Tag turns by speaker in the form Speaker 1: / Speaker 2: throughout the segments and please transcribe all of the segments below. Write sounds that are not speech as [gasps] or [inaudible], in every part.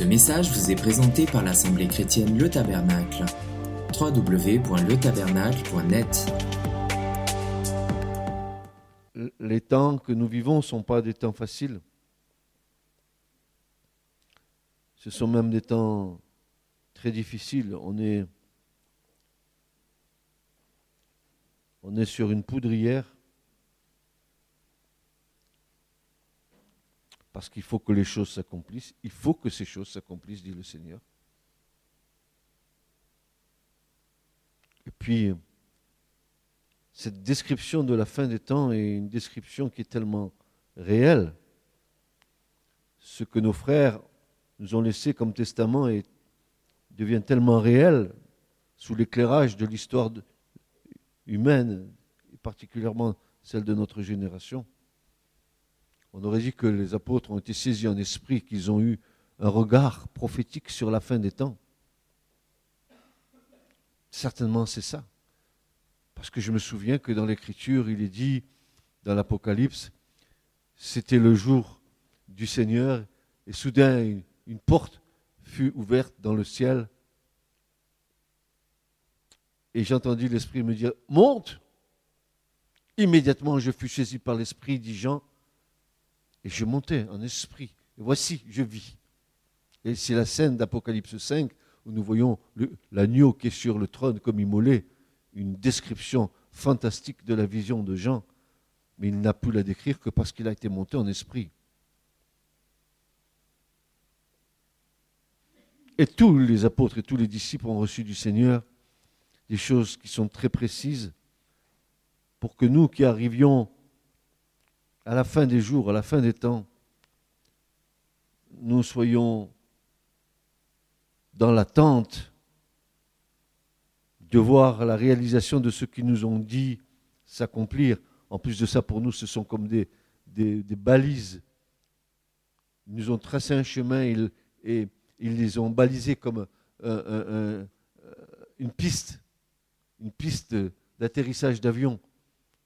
Speaker 1: Ce message vous est présenté par l'Assemblée chrétienne Le Tabernacle. www.letabernacle.net
Speaker 2: Les temps que nous vivons ne sont pas des temps faciles. Ce sont même des temps très difficiles. On est, on est sur une poudrière. Parce qu'il faut que les choses s'accomplissent. Il faut que ces choses s'accomplissent, dit le Seigneur. Et puis, cette description de la fin des temps est une description qui est tellement réelle. Ce que nos frères nous ont laissé comme testament est, devient tellement réel sous l'éclairage de l'histoire humaine, et particulièrement celle de notre génération. On aurait dit que les apôtres ont été saisis en esprit, qu'ils ont eu un regard prophétique sur la fin des temps. Certainement, c'est ça. Parce que je me souviens que dans l'Écriture, il est dit, dans l'Apocalypse, c'était le jour du Seigneur, et soudain, une, porte fut ouverte dans le ciel. Et j'entendis l'Esprit me dire, monte. Immédiatement, je fus saisi par l'Esprit, dit Jean, et je montais en esprit. Et voici, je vis. Et c'est la scène d'Apocalypse 5 où nous voyons l'agneau qui est sur le trône comme immolé, une description fantastique de la vision de Jean, mais il n'a pu la décrire que parce qu'il a été monté en esprit. Et tous les apôtres et tous les disciples ont reçu du Seigneur des choses qui sont très précises pour que nous qui arrivions à la fin des jours, à la fin des temps, nous soyons dans l'attente de voir la réalisation de ce qu'ils nous ont dit s'accomplir. En plus de ça, pour nous, ce sont comme des, balises. Ils nous ont tracé un chemin et ils les ont balisés comme une piste, une piste d'atterrissage d'avion.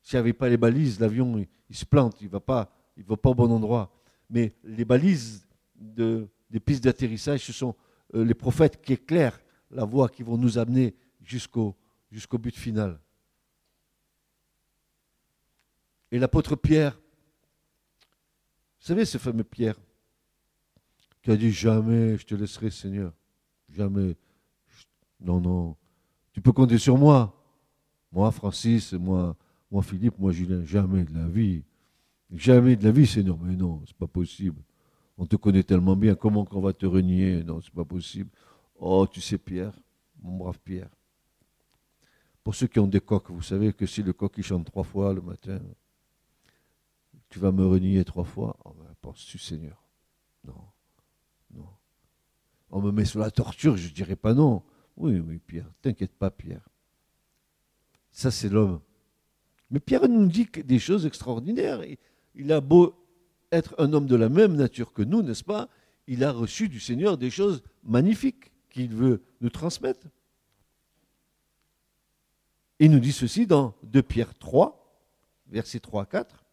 Speaker 2: S'il n'y avait pas les balises, l'avion il, se plante, il ne va, pas, va pas au bon endroit. Mais les balises de, des pistes d'atterrissage, ce sont euh, les prophètes qui éclairent la voie qui vont nous amener jusqu'au jusqu'au but final. Et l'apôtre Pierre, vous savez ce fameux Pierre, qui a dit jamais je te laisserai Seigneur, jamais. Non, non, tu peux compter sur moi. Moi, Francis, moi, moi, Philippe, moi, Julien, jamais de la vie. Jamais de la vie, Seigneur. Mais non, c'est pas possible. On te connaît tellement bien, comment qu'on va te renier? Non, c'est pas possible. Oh, tu sais, Pierre, mon brave Pierre. Pour ceux qui ont des coqs, vous savez que si le coq il chante trois fois le matin, tu vas me renier trois fois? Oh, ben, penses-tu, Seigneur? Non, non. On me met sous la torture, je dirais pas non. Oui, oui, Pierre, t'inquiète pas, Pierre. Ça, c'est l'homme. Mais Pierre nous dit des choses extraordinaires. Il a beau être un homme de la même nature que nous, n'est-ce pas Il a reçu du Seigneur des choses magnifiques qu'il veut nous transmettre. Il nous dit ceci dans 2 Pierre 3, versets 3 à 4.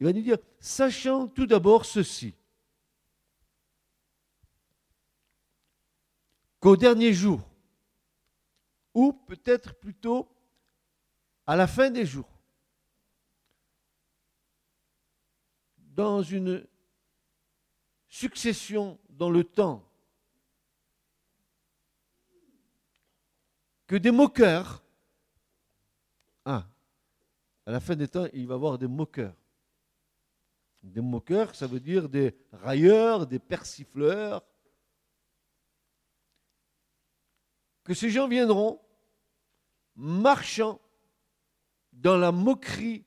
Speaker 2: Il va nous dire, sachant tout d'abord ceci, qu'au dernier jour, ou peut-être plutôt à la fin des jours, dans une succession dans le temps, que des moqueurs, ah, à la fin des temps, il va y avoir des moqueurs. Des moqueurs, ça veut dire des railleurs, des persifleurs. Que ces gens viendront marchant dans la moquerie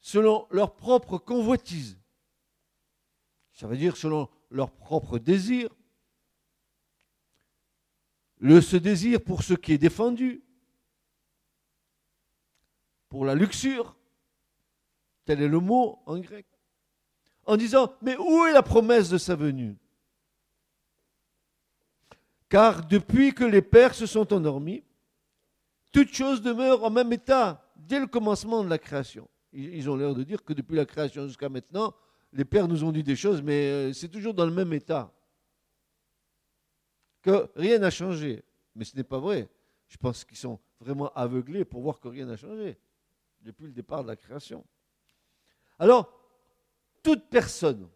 Speaker 2: selon leur propre convoitise. Ça veut dire selon leur propre désir. Le, ce désir pour ce qui est défendu, pour la luxure, tel est le mot en grec, en disant, mais où est la promesse de sa venue? Car depuis que les pères se sont endormis, toutes choses demeurent en même état dès le commencement de la création. Ils ont l'air de dire que depuis la création jusqu'à maintenant, les pères nous ont dit des choses, mais euh, c'est toujours dans le même état. que rien n'a changé. Mais ce n'est pas vrai. Je pense qu'ils sont vraiment aveuglés pour voir que rien n'a changé depuis le départ de la création. Alors, toute personne,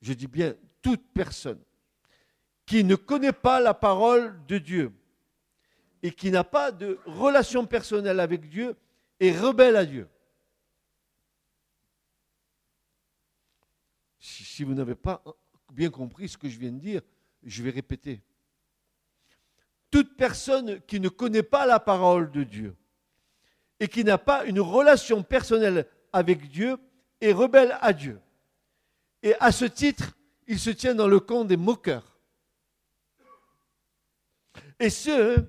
Speaker 2: je dis bien toute personne, qui ne connaît pas la parole de Dieu et qui n'a pas de relation personnelle avec Dieu est rebelle à Dieu. Si, vous n'avez pas bien compris ce que je viens de dire, je vais répéter. Toute personne qui ne connaît pas la parole de Dieu et qui n'a pas une relation personnelle avec Dieu est rebelle à Dieu. Et à ce titre, il se tient dans le camp des moqueurs. Et ceux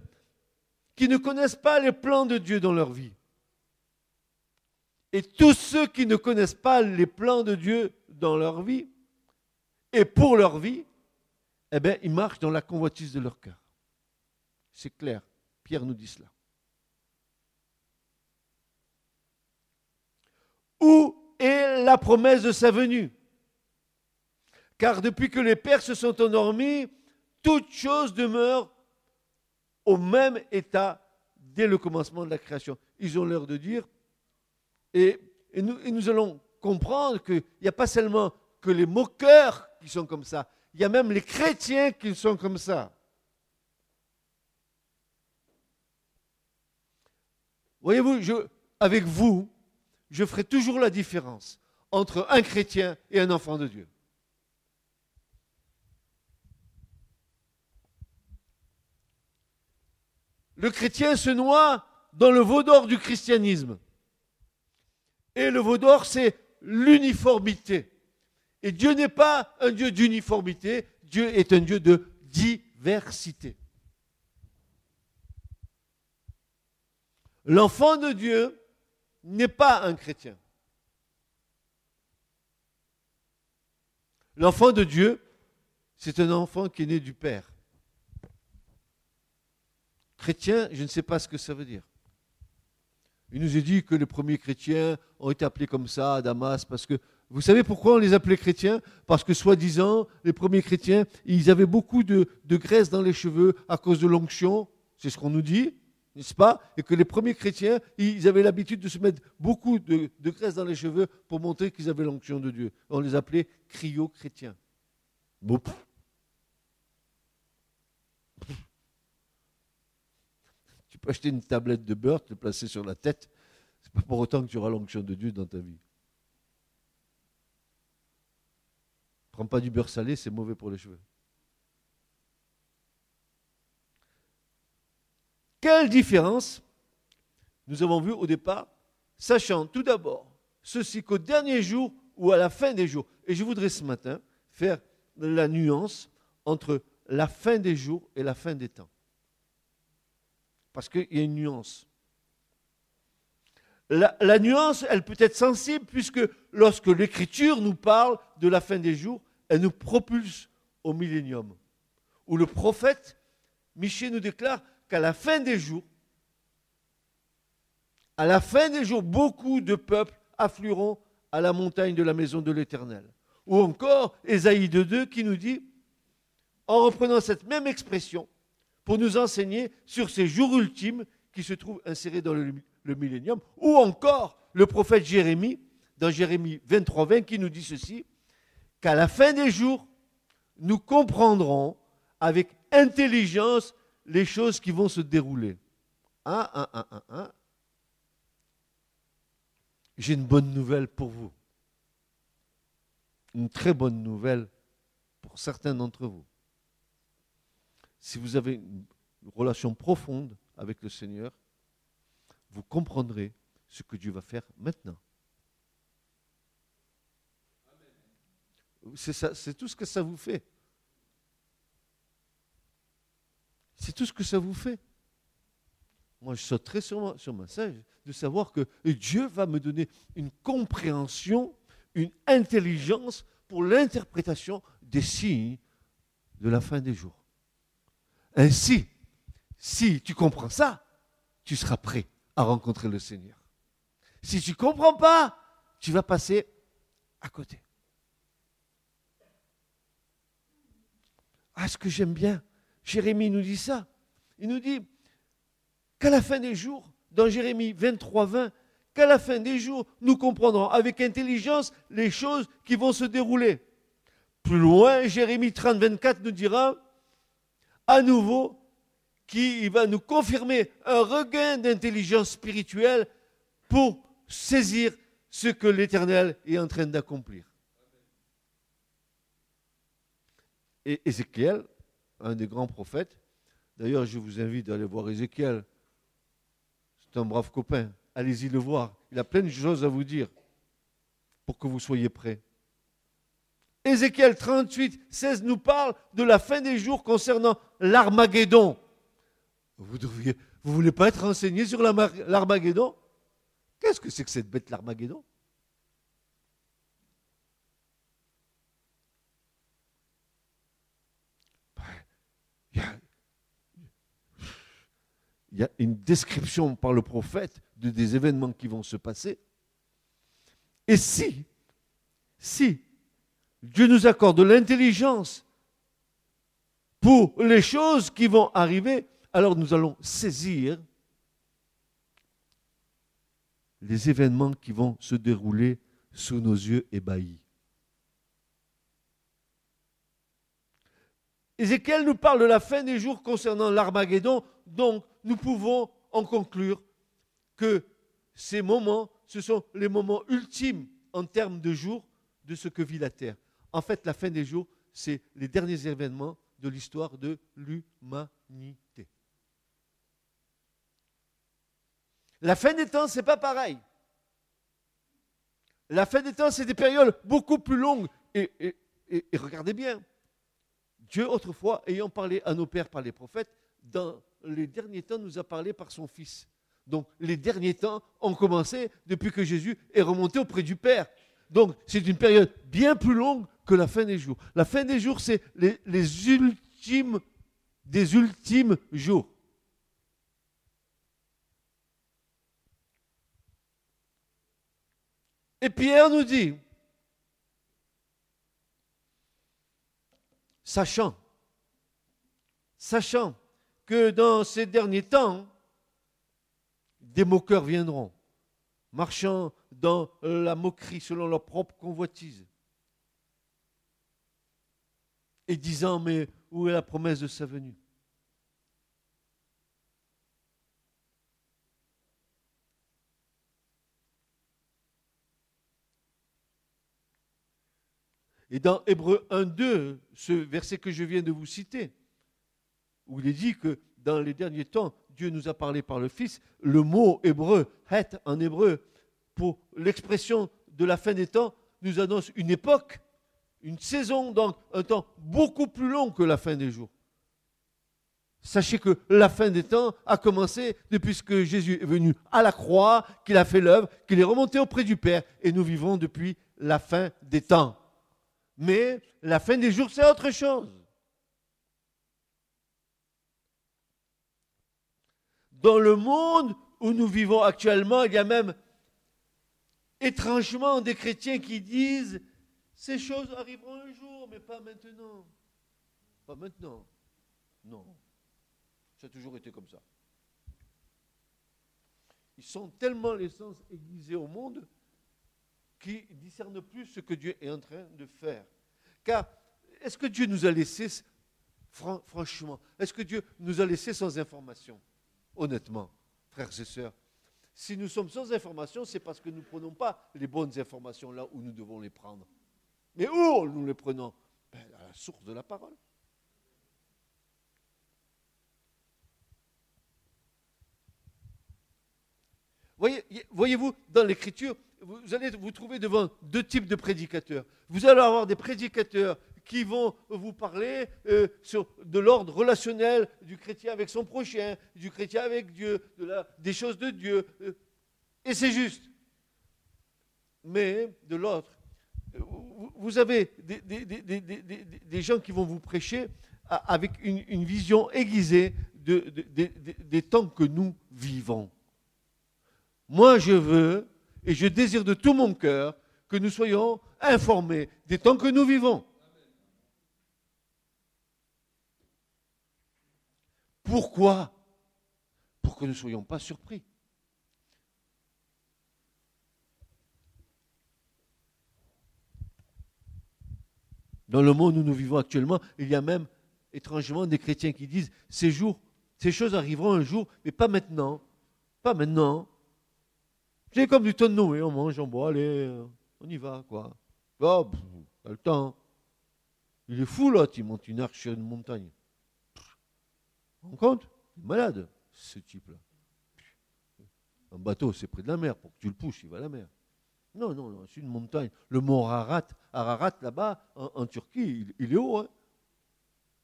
Speaker 2: qui ne connaissent pas les plans de Dieu dans leur vie. Et tous ceux qui ne connaissent pas les plans de Dieu dans leur vie et pour leur vie, eh bien, ils marchent dans la convoitise de leur cœur. C'est clair. Pierre nous dit cela. Où est la promesse de sa venue? Car depuis que les pères se sont endormis, toute chose demeure au même état dès le commencement de la création. Ils ont l'air de dire, et, nous, nous allons comprendre qu'il n'y a pas seulement que les moqueurs qui sont comme ça, il y a même les chrétiens qui sont comme ça. Voyez-vous, avec vous, je ferai toujours la différence entre un chrétien et un enfant de Dieu. Le chrétien se noie dans le veau d'or du christianisme. Et le veau d'or, c'est l'uniformité. Et Dieu n'est pas un Dieu d'uniformité, Dieu est un Dieu de diversité. L'enfant de Dieu n'est pas un chrétien. L'enfant de Dieu, c'est un enfant qui est né du Père. Chrétien, je ne sais pas ce que ça veut dire. Il nous est dit que les premiers chrétiens ont été appelés comme ça à Damas parce que vous savez pourquoi on les appelait chrétiens? Parce que soi-disant, les premiers chrétiens, ils avaient beaucoup de, graisse dans les cheveux à cause de l'onction, c'est ce qu'on nous dit, n'est-ce pas? Et que les premiers chrétiens, ils avaient l'habitude de se mettre beaucoup de, graisse dans les cheveux pour montrer qu'ils avaient l'onction de Dieu. On les appelait cryo-chrétiens. Peux acheter une tablette de beurre, te placer sur la tête, c'est pas pour autant que tu auras l'onction de Dieu dans ta vie. Prends pas du beurre salé, c'est mauvais pour les cheveux. Quelle différence nous avons vu au départ, sachant tout d'abord ceci qu'au dernier jour ou à la fin des jours, et je voudrais ce matin faire la nuance entre la fin des jours et la fin des temps. Parce qu'il y a une nuance. La, nuance, elle peut être sensible puisque lorsque l'Écriture nous parle de la fin des jours, elle nous propulse au millénium. Où le prophète, Michel nous déclare qu'à la fin des jours, à la fin des jours, beaucoup de peuples afflueront à la montagne de la maison de l'Éternel. Ou encore Ésaïe 2.2 qui nous dit, en reprenant cette même expression, pour nous enseigner sur ces jours ultimes qui se trouvent insérés dans le, le millénium, ou encore le prophète Jérémie, dans Jérémie 23, 20, qui nous dit ceci, qu'à la fin des jours, nous comprendrons avec intelligence les choses qui vont se dérouler. J'ai une bonne nouvelle pour vous. Une très bonne nouvelle pour certains d'entre vous. Si vous avez une relation profonde avec le Seigneur, vous comprendrez ce que Dieu va faire maintenant. C'est tout ce que ça vous fait. C'est tout ce que ça vous fait. Moi, je sauterai sur ma, sur ma de savoir que Dieu va me donner une compréhension, une intelligence pour l'interprétation des signes de la fin des jours. Ainsi, si tu comprends ça, tu seras prêt à rencontrer le Seigneur. Si tu ne comprends pas, tu vas passer à côté. Ah, ce que j'aime bien, Jérémie nous dit ça. Il nous dit qu'à la fin des jours, dans Jérémie 23, 20, qu'à la fin des jours, nous comprendrons avec intelligence les choses qui vont se dérouler. Plus loin, Jérémie 30, 24 nous dira à nouveau qu'il va nous confirmer un regain d'intelligence spirituelle pour saisir ce que l'Éternel est en train d'accomplir. Et Ézéchiel, un des grands prophètes, d'ailleurs je vous invite à aller voir Ézéchiel, c'est un brave copain, allez-y le voir, il a plein de choses à vous dire pour que vous soyez prêts. Ézéchiel 38, 16 nous parle de la fin des jours concernant l'Armageddon. Vous ne voulez pas être renseigné sur l'Armageddon? Qu'est-ce que c'est que cette bête l'Armageddon? Il y a une description par le prophète de des événements qui vont se passer. Et si, si Dieu nous accorde de l'intelligence pour les choses qui vont arriver, alors nous allons saisir les événements qui vont se dérouler sous nos yeux ébahis. Ézéchiel nous parle de la fin des jours concernant l'Armageddon, donc nous pouvons en conclure que ces moments, ce sont les moments ultimes en termes de jours de ce que vit la Terre. En fait, la fin des jours, c'est les derniers événements de l'histoire de l'humanité. La fin des temps, ce n'est pas pareil. La fin des temps, c'est des périodes beaucoup plus longues. Et, et, regardez bien, Dieu autrefois, ayant parlé à nos pères par les prophètes, dans les derniers temps nous a parlé par son Fils. Donc les derniers temps ont commencé depuis que Jésus est remonté auprès du Père. Donc c'est une période bien plus longue la fin des jours. La fin des jours, c'est les, les ultimes des ultimes jours. Et Pierre nous dit, sachant, sachant que dans ces derniers temps, des moqueurs viendront, marchant dans la moquerie selon leur propre convoitise, et disant, mais où est la promesse de sa venue? Et dans Hébreu 1.2, ce verset que je viens de vous citer, où il est dit que dans les derniers temps, Dieu nous a parlé par le Fils, le mot hébreu, het en hébreu, pour l'expression de la fin des temps, nous annonce une époque, une saison, donc un temps beaucoup plus long que la fin des jours. Sachez que la fin des temps a commencé depuis que Jésus est venu à la croix, qu'il a fait l'œuvre, qu'il est remonté auprès du Père, et nous vivons depuis la fin des temps. Mais la fin des jours, c'est autre chose. Dans le monde où nous vivons actuellement, il y a même étrangement des chrétiens qui disent ces choses arriveront un jour, mais pas maintenant. Pas maintenant. Non. Ça a toujours été comme ça. Ils sont tellement les sens aiguisés au monde qui discerne plus ce que Dieu est en train de faire. Car est-ce que Dieu nous a laissé, franchement, est-ce que Dieu nous a laissé sans information? Honnêtement, frères et sœurs, si nous sommes sans information, c'est parce que nous ne prenons pas les bonnes informations là où nous devons les prendre. Mais où nous les prenons? Ben, À la source de la parole. Voyez-vous, dans l'Écriture, vous allez vous trouver devant deux types de prédicateurs. Vous allez avoir des prédicateurs qui vont vous parler euh, sur, de l'ordre relationnel du chrétien avec son prochain, du chrétien avec Dieu, des choses de Dieu. Euh, et c'est juste. Mais de l'autre, vous avez des, gens qui vont vous prêcher avec une, vision aiguisée des temps que nous vivons. Moi, je veux et je désire de tout mon cœur que nous soyons informés des temps que nous vivons. Pourquoi? Pour que nous ne soyons pas surpris. Dans le monde où nous vivons actuellement, il y a même étrangement des chrétiens qui disent ces jours, ces choses arriveront un jour, mais pas maintenant. Pas maintenant. C'est comme du tonneau, on mange, on boit, allez, on y va, quoi. Oh, pas le temps. Il est fou, là, il monte une arche sur une montagne. On compte Il est malade, ce type-là. Un bateau, c'est près de la mer. Pour que tu le pousses, il va à la mer. Non, non, non c'est une montagne. Le mont Ararat, Ararat là-bas, en, Turquie, il, est haut. Hein.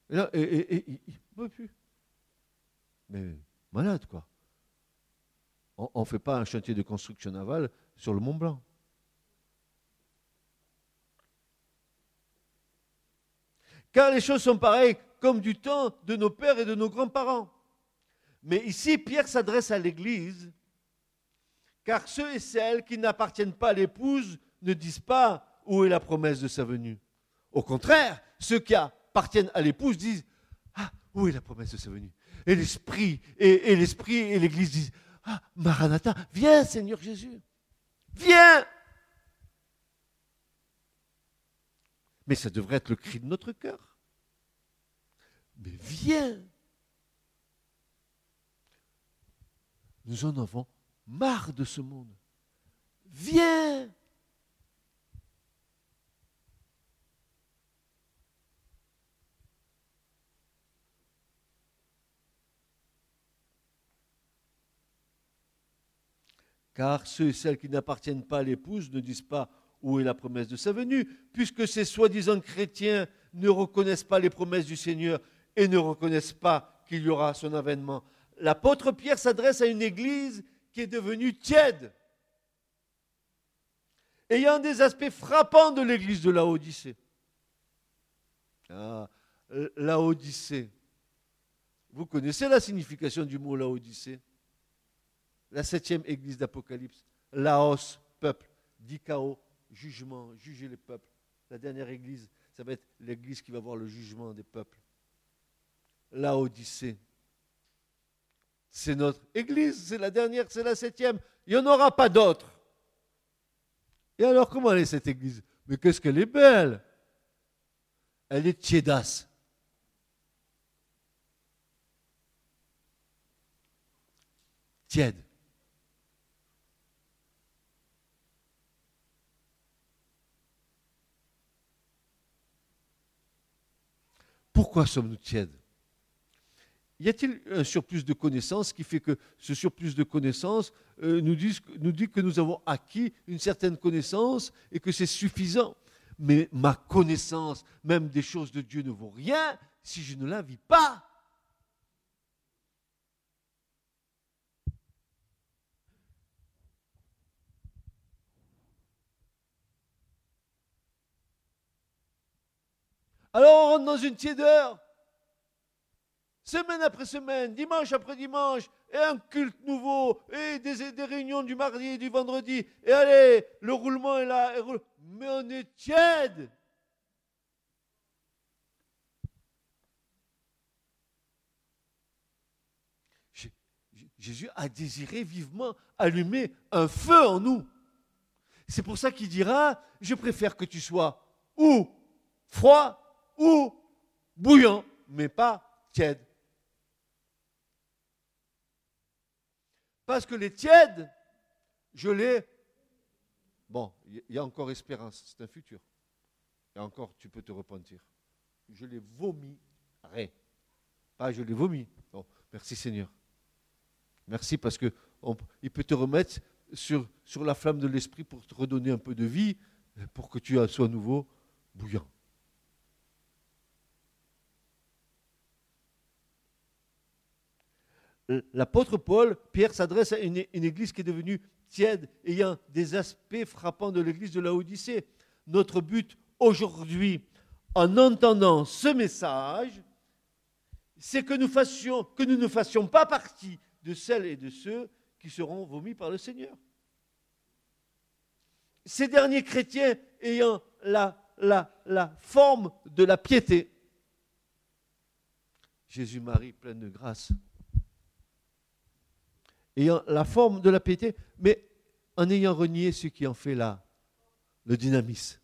Speaker 2: Et là, et, il ne peut plus. Mais malade, quoi. On ne fait pas un chantier de construction navale sur le Mont Blanc. Car les choses sont pareilles comme du temps de nos pères et de nos grands-parents. Mais ici, Pierre s'adresse à l'Église car ceux et celles qui n'appartiennent pas à l'épouse ne disent pas où est la promesse de sa venue. Au contraire, ceux qui appartiennent à l'épouse disent Ah, où est la promesse de sa venue? Et l'Esprit et, l'Esprit et l'Église disent Ah, Maranatha, viens Seigneur Jésus, viens Mais ça devrait être le cri de notre cœur. Mais viens Nous en avons marre de ce monde. Viens Car ceux et celles qui n'appartiennent pas à l'épouse ne disent pas où est la promesse de sa venue, puisque ces soi-disant chrétiens ne reconnaissent pas les promesses du Seigneur et ne reconnaissent pas qu'il y aura son avènement. L'apôtre Pierre s'adresse à une église qui est devenu tiède. Et il y a un des aspects frappants de l'église de la Odyssée. Ah, la Odyssée. Vous connaissez la signification du mot la Odyssée La septième église d'Apocalypse. Laos, peuple. Dikao, jugement, juger les peuples. La dernière église, ça va être l'église qui va voir le jugement des peuples. La Odyssée. C'est notre Église, c'est la dernière, c'est la septième. Il n'y en aura pas d'autres. Et alors, comment est cette Église? Mais qu'est-ce qu'elle est belle Elle est tiédasse. Tiède. Pourquoi sommes-nous tièdes? Y a-t-il un surplus de connaissances qui fait que ce surplus de connaissances euh, nous, dit, nous dit que nous avons acquis une certaine connaissance et que c'est suffisant? Mais ma connaissance, même des choses de Dieu, ne vaut rien si je ne la vis pas. Alors on rentre dans une tiédeur semaine après semaine, dimanche après dimanche, et un culte nouveau, et des, réunions du mardi et du vendredi, et allez, le roulement est là, mais on est tiède. Jésus a désiré vivement allumer un feu en nous. C'est pour ça qu'il dira, je préfère que tu sois ou froid ou bouillant, mais pas tiède. Parce que les tièdes, je les... Bon, il y a encore espérance, c'est un futur. Et encore, tu peux te repentir. Je les vomierai. Pas je les vomis. Bon, merci Seigneur. Merci parce que il peut te remettre sur, sur la flamme de l'esprit pour te redonner un peu de vie, pour que tu sois à nouveau bouillant. L'apôtre Paul, Pierre s'adresse à une, église qui est devenue tiède, ayant des aspects frappants de l'église de la Odyssée. Notre but aujourd'hui, en entendant ce message, c'est que nous, ne fassions pas partie de celles et de ceux qui seront vomis par le Seigneur. Ces derniers chrétiens ayant la, la forme de la piété, Jésus-Marie, pleine de grâce. Ayant la forme de la piété, mais en ayant renié ce qui en fait là, le dynamisme.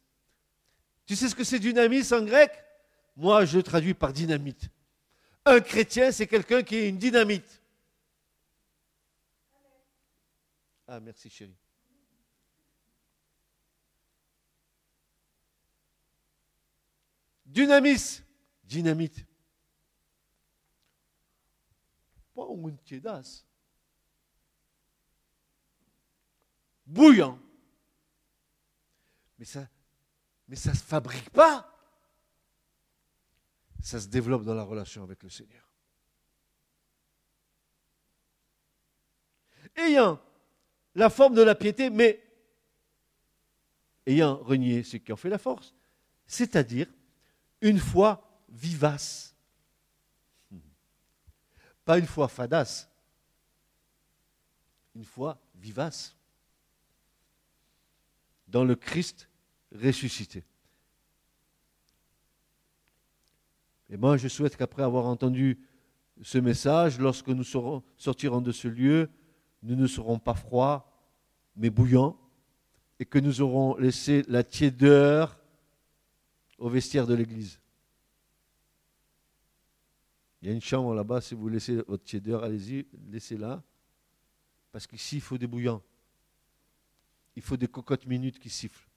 Speaker 2: Tu sais ce que c'est dynamisme en grec? Moi, je traduis par dynamite. Un chrétien, c'est quelqu'un qui est une dynamite. Ah, merci chérie. Dynamis, dynamite. Pas un Bouillant. Mais ça mais ça ne se fabrique pas. Ça se développe dans la relation avec le Seigneur. Ayant la forme de la piété, mais ayant renié ce qui en fait la force, c'est-à-dire une foi vivace. Pas une foi fadasse, une foi vivace. Dans le Christ ressuscité. Et moi, je souhaite qu'après avoir entendu ce message, lorsque nous sortirons de ce lieu, nous ne serons pas froids, mais bouillants, et que nous aurons laissé la tiédeur au vestiaire de l'église. Il y a une chambre là-bas, si vous laissez votre tiédeur, allez-y, laissez-la. Parce qu'ici, il faut des bouillants. Il faut des cocottes minutes qui sifflent.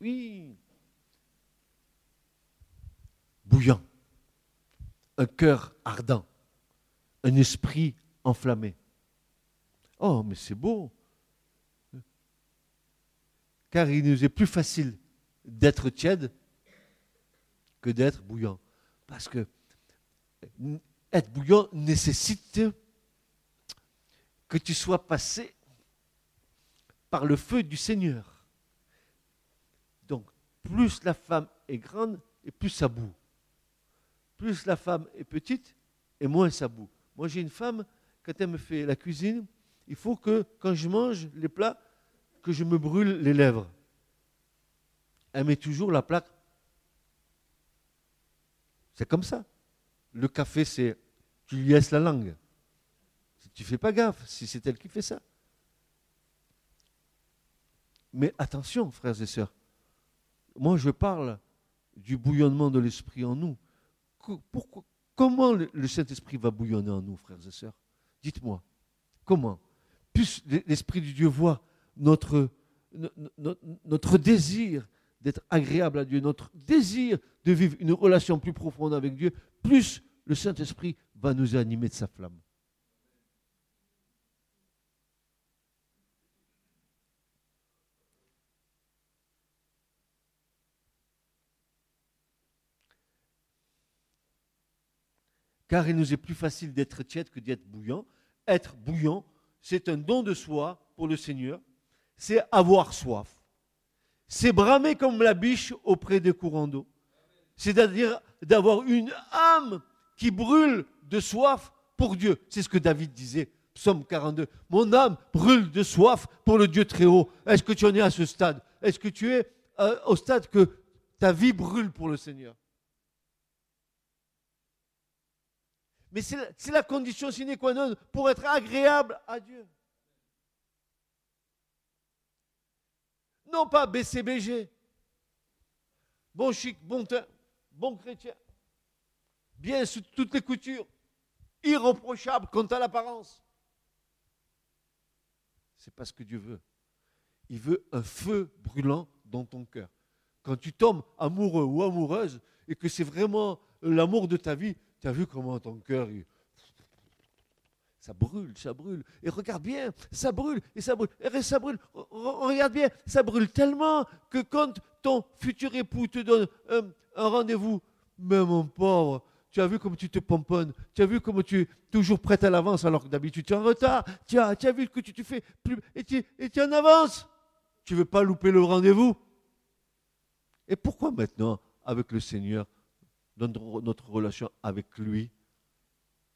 Speaker 2: Oui. Bouillant. Un cœur ardent. Un esprit enflammé. Oh, mais c'est beau. Car il nous est plus facile d'être tiède que d'être bouillant. Parce que être bouillant nécessite que tu sois passé par le feu du Seigneur. Donc, plus la femme est grande et plus ça boue. Plus la femme est petite et moins ça boue. Moi, j'ai une femme, quand elle me fait la cuisine, il faut que, quand je mange les plats, que je me brûle les lèvres. Elle met toujours la plaque. C'est comme ça. Le café, c'est tu lui laisses la langue. Tu fais pas gaffe si c'est elle qui fait ça. Mais attention, frères et sœurs. Moi, je parle du bouillonnement de l'esprit en nous. Comment le Saint-Esprit va bouillonner en nous, frères et sœurs? Dites-moi. Comment? Plus l'Esprit du Dieu voit notre désir d'être agréable à Dieu, notre désir de vivre une relation plus profonde avec Dieu, plus le Saint-Esprit va nous animer de sa flamme. Car il nous est plus facile d'être tiède que d'être bouillant. Être bouillant, c'est un don de soi pour le Seigneur, c'est avoir soif. C'est bramer comme la biche auprès des courants d'eau. C'est-à-dire d'avoir une âme qui brûle de soif pour Dieu. C'est ce que David disait, psaume 42. Mon âme brûle de soif pour le Dieu très haut. Est-ce que tu en es à ce stade? Est-ce que tu es euh, au stade que ta vie brûle pour le Seigneur? Mais c'est la condition sine qua non pour être agréable à Dieu. Non pas BCBG. Bon chic, bon teint, bon chrétien. Bien sous toutes les coutures. Irreprochable quant à l'apparence. C'est pas ce que Dieu veut. Il veut un feu brûlant dans ton cœur. Quand tu tombes amoureux ou amoureuse et que c'est vraiment l'amour de ta vie, tu as vu comment ton cœur, [sniffs] ça brûle, ça brûle. Et regarde bien, ça brûle, et ça brûle, et ça brûle. Regarde bien, ça brûle tellement que quand ton futur époux te donne un, rendez-vous, mais mon pauvre, tu as vu comme tu te pomponnes, tu as vu comme tu es toujours prête à l'avance alors que d'habitude tu es en retard, tu as, vu que tu te fais plus, et tu, tu en avance. Tu ne veux pas louper le rendez-vous? Et pourquoi maintenant, avec le Seigneur, notre relation avec lui,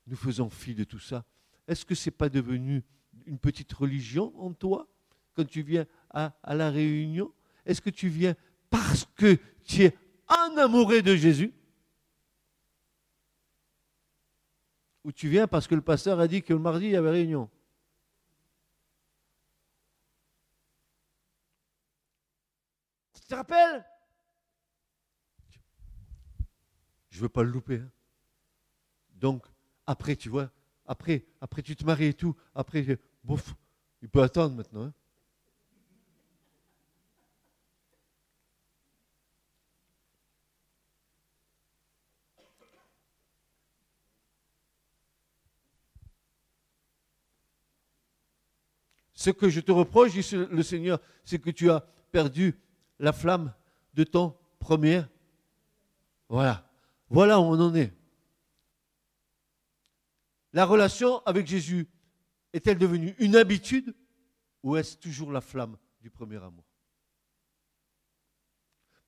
Speaker 2: nous faisons fi de tout ça. Est-ce que ce n'est pas devenu une petite religion en toi quand tu viens à, la réunion? Est-ce que tu viens parce que tu es enamouré de Jésus, ou tu viens parce que le pasteur a dit que le mardi, il y avait réunion? Tu te rappelles? Je veux pas le louper. Hein. Donc, après, tu vois, après, après tu te maries et tout, après, bouf, il peut attendre maintenant. Hein. Ce que je te reproche, dit le Seigneur, c'est que tu as perdu la flamme de ton premier. Voilà. Voilà où on en est. La relation avec Jésus est-elle devenue une habitude ou est-ce toujours la flamme du premier amour?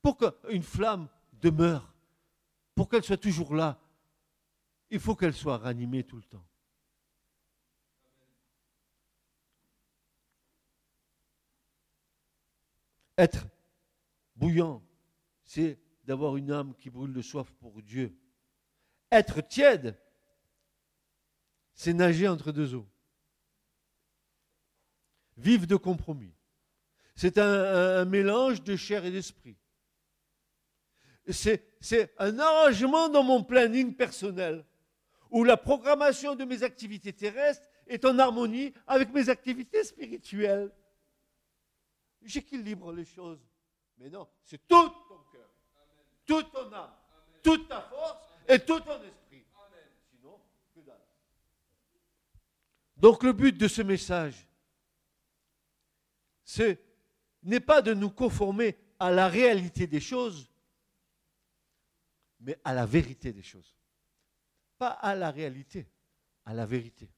Speaker 2: Pour qu'une flamme demeure, pour qu'elle soit toujours là, il faut qu'elle soit ranimée tout le temps. Être bouillant, c'est d'avoir une âme qui brûle de soif pour Dieu. Être tiède, c'est nager entre deux eaux. Vivre de compromis. C'est un, mélange de chair et d'esprit. C'est un arrangement dans mon planning personnel où la programmation de mes activités terrestres est en harmonie avec mes activités spirituelles j'équilibre les choses. Mais non, c'est tout toute ton âme, toute ta force et tout ton esprit. Sinon, que dalle. Donc le but de ce message, c'est n'est pas de nous conformer à la réalité des choses, mais à la vérité des choses. Pas à la réalité, à la vérité.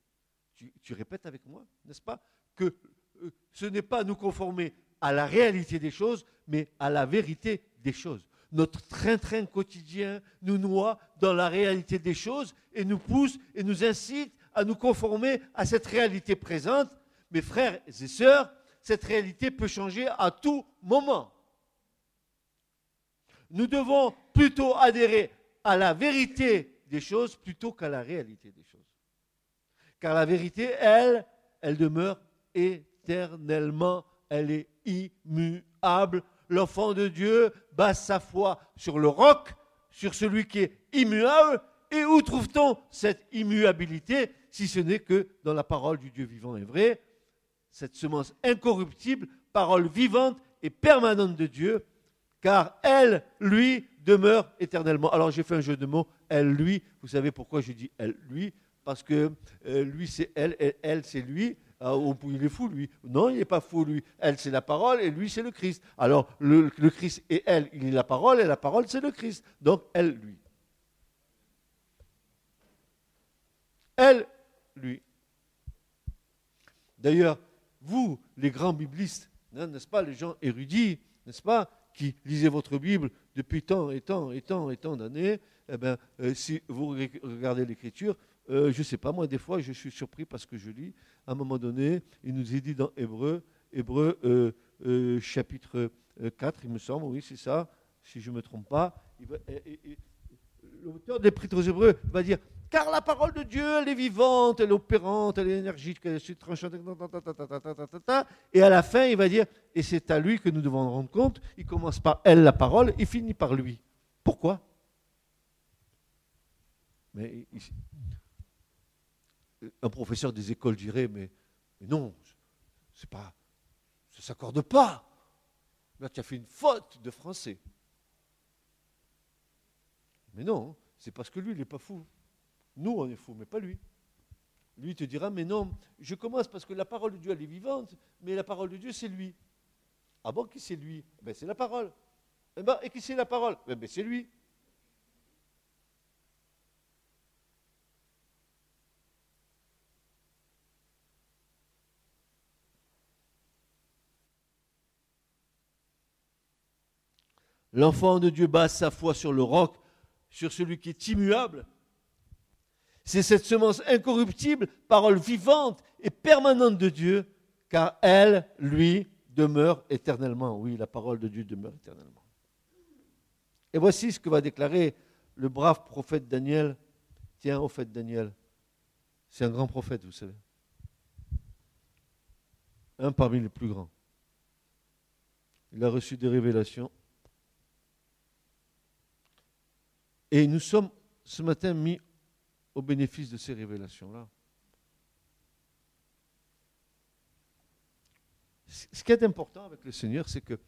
Speaker 2: Tu, tu répètes avec moi, n'est-ce pas Que euh, ce n'est pas nous conformer à la réalité des choses, mais à la vérité des choses. Notre train-train quotidien nous noie dans la réalité des choses et nous pousse et nous incite à nous conformer à cette réalité présente. Mes frères et sœurs, cette réalité peut changer à tout moment. Nous devons plutôt adhérer à la vérité des choses plutôt qu'à la réalité des choses. Car la vérité, elle, elle demeure éternellement, elle est immuable. L'enfant de Dieu base sa foi sur le roc, sur celui qui est immuable. Et où trouve-t-on cette immuabilité si ce n'est que dans la parole du Dieu vivant et vrai, cette semence incorruptible, parole vivante et permanente de Dieu, car elle, lui, demeure éternellement. Alors j'ai fait un jeu de mots, elle, lui. Vous savez pourquoi je dis elle, lui? Parce que euh, lui, c'est elle, elle c'est lui. Ah, il est fou, lui. Non, il n'est pas fou, lui. Elle, c'est la parole et lui, c'est le Christ. Alors, le, Christ et elle, il est la parole et la parole, c'est le Christ. Donc, elle, lui. Elle, lui. D'ailleurs, vous, les grands biblistes, hein, n'est-ce pas, les gens érudits, n'est-ce pas, qui lisez votre Bible depuis tant et tant et tant et tant d'années, eh bien, euh, si vous regardez l'Écriture, euh, je ne sais pas, moi, des fois, je suis surpris parce que je lis. À un moment donné, il nous est dit dans Hébreu, Hébreu euh, euh, chapitre 4, il me semble, oui, c'est ça, si je ne me trompe pas. L'auteur des prêtres aux Hébreux va dire Car la parole de Dieu, elle est vivante, elle est opérante, elle est énergique, elle est tranchante. Et à la fin, il va dire Et c'est à lui que nous devons rendre compte. Il commence par elle, la parole, il finit par lui. Pourquoi? Mais un professeur des écoles dirait, mais, non, c'est pas, ça ne s'accorde pas. Là, tu as fait une faute de français. Mais non, c'est parce que lui, il n'est pas fou. Nous, on est fous, mais pas lui. Lui te dira, mais non, je commence parce que la parole de Dieu, elle est vivante, mais la parole de Dieu, c'est lui. Ah bon, qui c'est lui? Ben, C'est la parole. Eh ben, et qui c'est la parole? Ben, ben, C'est lui. L'enfant de Dieu base sa foi sur le roc, sur celui qui est immuable. C'est cette semence incorruptible, parole vivante et permanente de Dieu, car elle, lui, demeure éternellement. Oui, la parole de Dieu demeure éternellement. Et voici ce que va déclarer le brave prophète Daniel. Tiens, au fait, Daniel, c'est un grand prophète, vous savez. Un parmi les plus grands. Il a reçu des révélations. Et nous sommes ce matin mis au bénéfice de ces révélations-là. Ce qui est important avec le Seigneur, c'est que,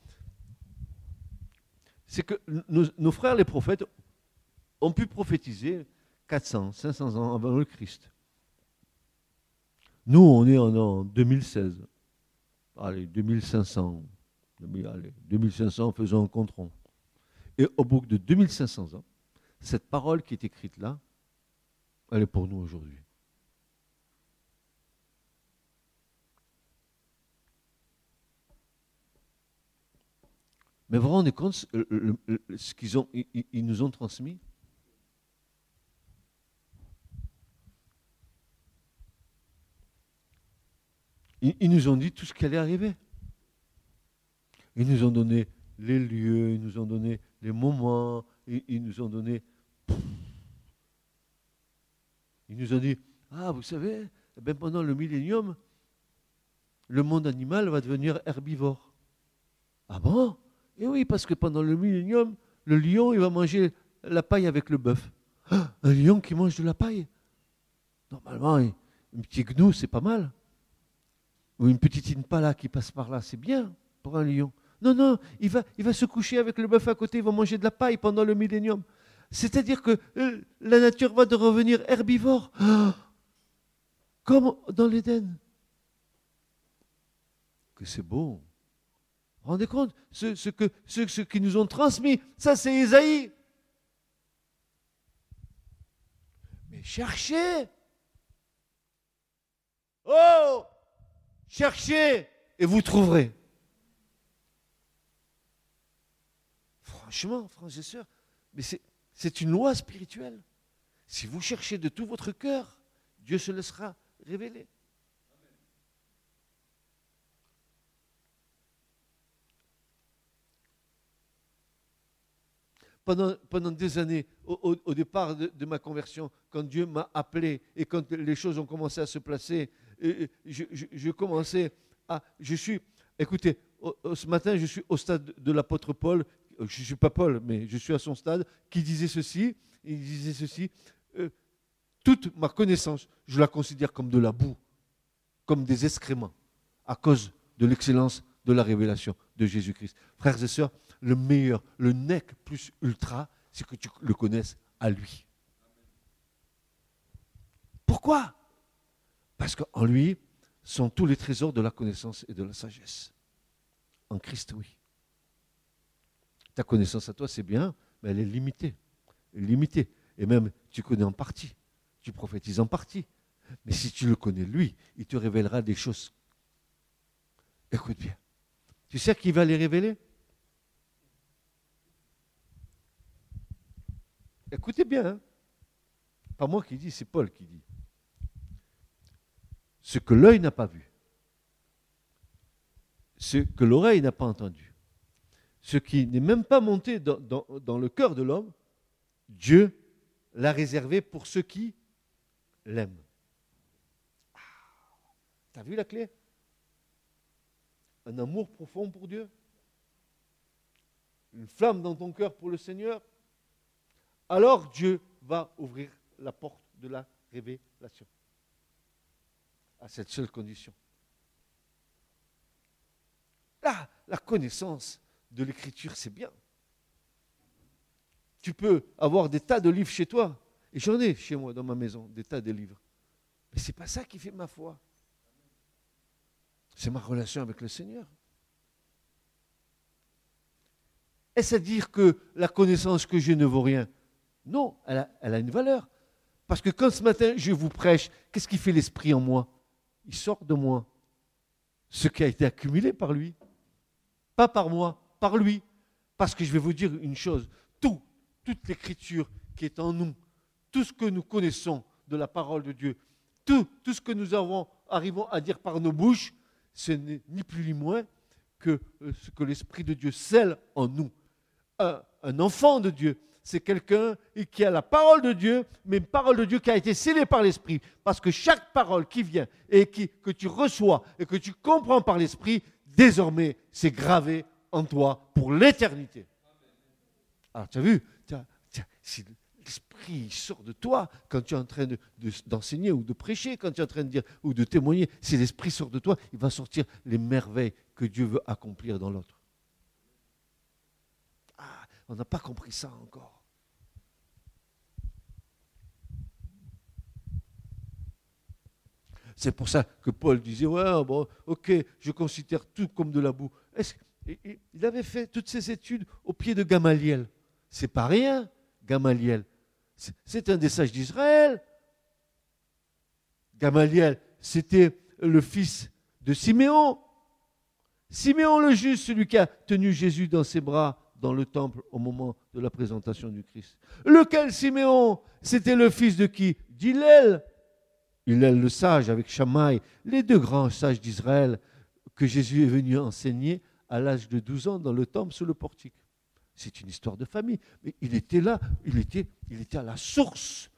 Speaker 2: c'est que nos, frères les prophètes ont pu prophétiser 400, 500 ans avant le Christ. Nous, on est en, 2016. Allez, 2500. Allez, 2500, faisons un compte rond. Et au bout de 2500 ans, cette parole qui est écrite là, elle est pour nous aujourd'hui. Mais vous vous rendez compte ce qu'ils ont, ils nous ont transmis? Ils, nous ont dit tout ce qui allait arriver. Ils nous ont donné les lieux, ils nous ont donné les moments, ils, nous ont donné... Ils nous ont dit, ah, vous savez, eh pendant le millénium, le monde animal va devenir herbivore. Ah bon? Eh oui, parce que pendant le millénium, le lion, il va manger la paille avec le bœuf. Ah, un lion qui mange de la paille? Normalement, un petit gnou, c'est pas mal ou une petite impala qui passe par là, c'est bien pour un lion. Non, non, il va, il va se coucher avec le bœuf à côté, il va manger de la paille pendant le millénium. C'est-à-dire que euh, la nature va de revenir herbivore, [gasps] comme dans l'Éden. Que c'est beau. Rendez compte, ce, ce, que, ce, ce qui nous ont transmis, ça c'est Isaïe. Mais cherchez. Oh Cherchez et vous trouverez. Franchement, frères mais c'est une loi spirituelle. Si vous cherchez de tout votre cœur, Dieu se laissera révéler. Pendant, des années, au, départ de, de, ma conversion, quand Dieu m'a appelé et quand les choses ont commencé à se placer, je, commençais à. Je suis. Écoutez, ce matin, je suis au stade de l'apôtre Paul. Je ne suis pas Paul, mais je suis à son stade, qui disait ceci. Il disait ceci. Euh, toute ma connaissance, je la considère comme de la boue, comme des excréments, à cause de l'excellence de la révélation de Jésus-Christ. Frères et sœurs, le meilleur, le nec plus ultra, c'est que tu le connaisses à lui. Pourquoi? Parce qu'en lui sont tous les trésors de la connaissance et de la sagesse. En Christ, oui. Ta connaissance à toi, c'est bien, mais elle est limitée. limitée. Et même, tu connais en partie. Tu prophétises en partie. Mais si tu le connais, lui, il te révélera des choses. Écoute bien. Tu sais qui va les révéler? Écoutez bien. Hein. Pas moi qui dis, c'est Paul qui dit ce que l'œil n'a pas vu, ce que l'oreille n'a pas entendu, ce qui n'est même pas monté dans, le cœur de l'homme, Dieu l'a réservé pour ceux qui l'aiment. Ah, T'as vu la clé? Un amour profond pour Dieu? Une flamme dans ton cœur pour le Seigneur? Alors Dieu va ouvrir la porte de la révélation à cette seule condition. Là, la connaissance de l'écriture, c'est bien. Tu peux avoir des tas de livres chez toi, et j'en ai chez moi dans ma maison, des tas de livres. Mais ce n'est pas ça qui fait ma foi. C'est ma relation avec le Seigneur. Est-ce à dire que la connaissance que j'ai ne vaut rien? Non, elle a, elle a une valeur. Parce que quand ce matin je vous prêche, qu'est-ce qui fait l'esprit en moi? Il sort de moi ce qui a été accumulé par lui. Pas par moi, par lui. Parce que je vais vous dire une chose, tout, toute l'écriture qui est en nous, tout ce que nous connaissons de la parole de Dieu, tout, ce que nous avons, arrivons à dire par nos bouches, ce n'est ni plus ni moins que euh, ce que l'Esprit de Dieu scelle en nous. un, enfant de Dieu. C'est quelqu'un qui a la parole de Dieu, mais une parole de Dieu qui a été scellée par l'Esprit. Parce que chaque parole qui vient et que tu reçois et que tu comprends par l'Esprit, désormais, c'est gravé en toi pour l'éternité. Alors, tu as vu, si l'esprit sort de toi quand tu es en train d'enseigner ou de prêcher, quand tu es en train de dire ou de témoigner, si l'esprit sort de toi, il va sortir les merveilles que Dieu veut accomplir dans l'autre. Ah, on n'a pas compris ça encore. C'est pour ça que Paul disait, ouais, bon, ok, je considère tout comme de la boue. Il avait fait toutes ses études au pied de Gamaliel. C'est pas rien, Gamaliel. C'est un des sages d'Israël. Gamaliel, c'était le fils de Siméon. Siméon le juste, celui qui a tenu Jésus dans ses bras dans le temple au moment de la présentation du Christ. Lequel Siméon? C'était le fils de qui? D'Hillel. Hillel le sage avec Shammai, les deux grands sages d'Israël que Jésus est venu enseigner à l'âge de 12 ans dans le temple sous le portique. C'est une histoire de famille. Mais il était là, il était, il était à la source.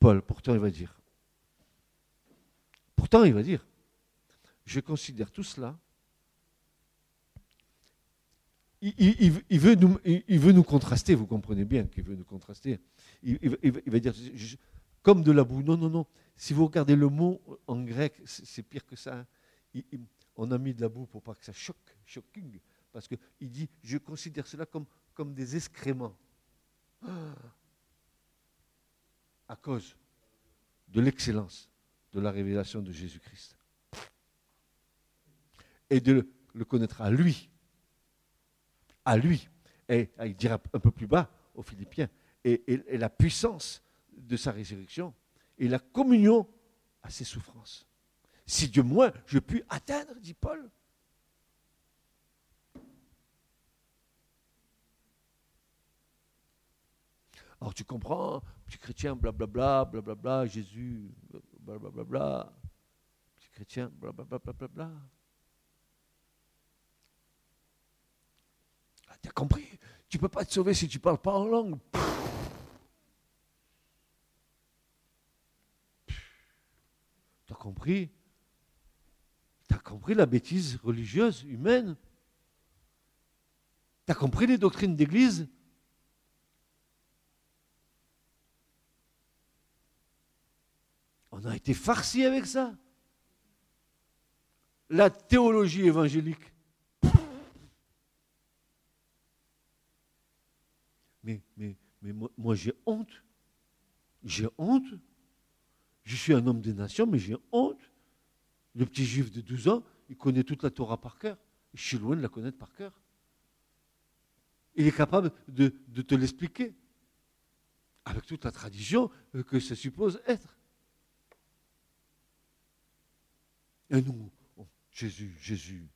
Speaker 2: Paul, pourtant, il va dire. Pourtant, il va dire, je considère tout cela. Il, veut nous, contraster, vous comprenez bien qu'il veut nous contraster. Il, va dire, comme de la boue. Non, non, non. Si vous regardez le mot en grec, c'est pire que ça. Hein. On a mis de la boue pour pas que ça choque, shocking. Parce qu'il dit, je considère cela comme, des excréments. À cause de l'excellence de la révélation de Jésus-Christ. Et de le connaître à lui. À lui. Et il dira un peu plus bas aux Philippiens. Et la puissance de sa résurrection. Et la communion à ses souffrances. Si Dieu moins je puis atteindre, dit Paul, Alors tu comprends, petit chrétien, blablabla, blablabla, Jésus, blablabla, petit chrétien, blablabla, blablabla. Ah, tu as compris Tu ne peux pas te sauver si tu ne parles pas en langue. Tu as compris compris la bêtise religieuse, humaine? Tu as compris les doctrines d'église? On a été farci avec ça? La théologie évangélique? Mais, mais, mais moi, j'ai honte. J'ai honte. Je suis un homme des nations, mais j'ai honte. Le petit juif de 12 ans, il connaît toute la Torah par cœur. Je suis loin de la connaître par cœur. Il est capable de, te l'expliquer, avec toute la tradition que ça suppose être. Et nous, oh, Jésus, Jésus.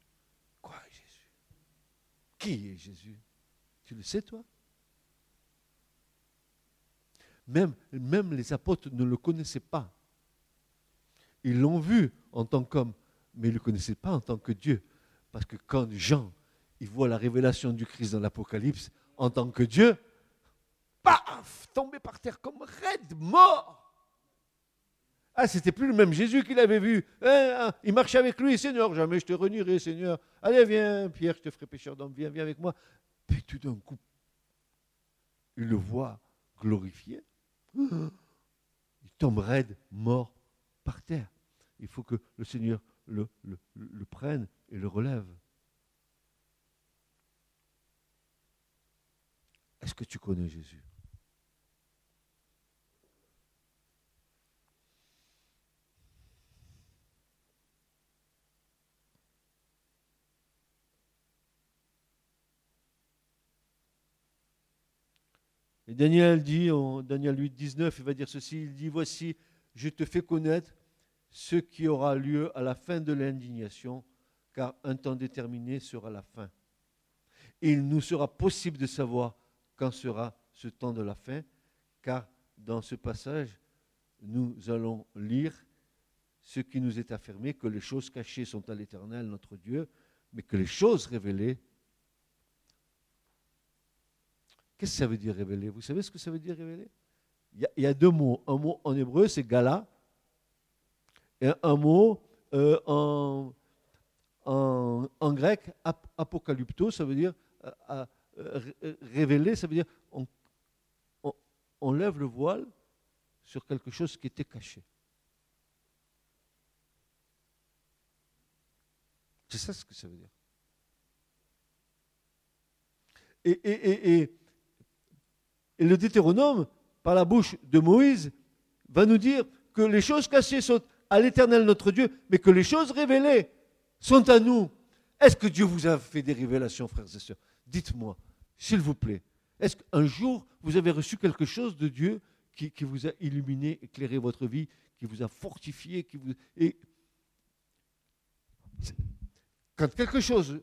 Speaker 2: Quoi, Jésus? Qui est Jésus? Tu le sais, toi? Même les apôtres ne le connaissaient pas. Ils l'ont vu en tant qu'homme, mais ils ne le connaissaient pas en tant que Dieu. Parce que quand Jean, il voit la révélation du Christ dans l'Apocalypse en tant que Dieu, paf, tombé par terre comme raide, mort. Ah, c'était plus le même Jésus qu'il avait vu. Hein, hein, il marchait avec lui, Seigneur, jamais je te renierai, Seigneur. Allez, viens, Pierre, je te ferai pécheur d'homme, viens, viens avec moi. Puis tout d'un coup, il le voit glorifié. [gasps] Il tombe raide, mort, par terre. Il faut que le Seigneur le, prenne et le relève. Est-ce que tu connais Jésus? Et Daniel dit, en Daniel 8, 19, il va dire ceci, il dit, voici, je te fais connaître ce qui aura lieu à la fin de l'indignation, car un temps déterminé sera la fin. Et il nous sera possible de savoir quand sera ce temps de la fin, car dans ce passage, nous allons lire ce qui nous est affirmé, que les choses cachées sont à l'Éternel, notre Dieu, mais que les choses révélées Qu'est-ce que ça veut dire révéler? Vous savez ce que ça veut dire révéler? Il y, a, deux mots. Un mot en hébreu, c'est gala. Et un mot euh, en, grec, apocalypto, ça veut dire euh, euh, révéler, ça veut dire on, on lève le voile sur quelque chose qui était caché. C'est ça ce que ça veut dire. Et, le Deutéronome, par la bouche de Moïse, va nous dire que les choses cachées sont à l'Éternel notre Dieu, mais que les choses révélées sont à nous. Est-ce que Dieu vous a fait des révélations, frères et sœurs? Dites-moi, s'il vous plaît. Est-ce qu'un jour, vous avez reçu quelque chose de Dieu qui, vous a illuminé, éclairé votre vie, qui vous a fortifié qui vous... Quand quelque chose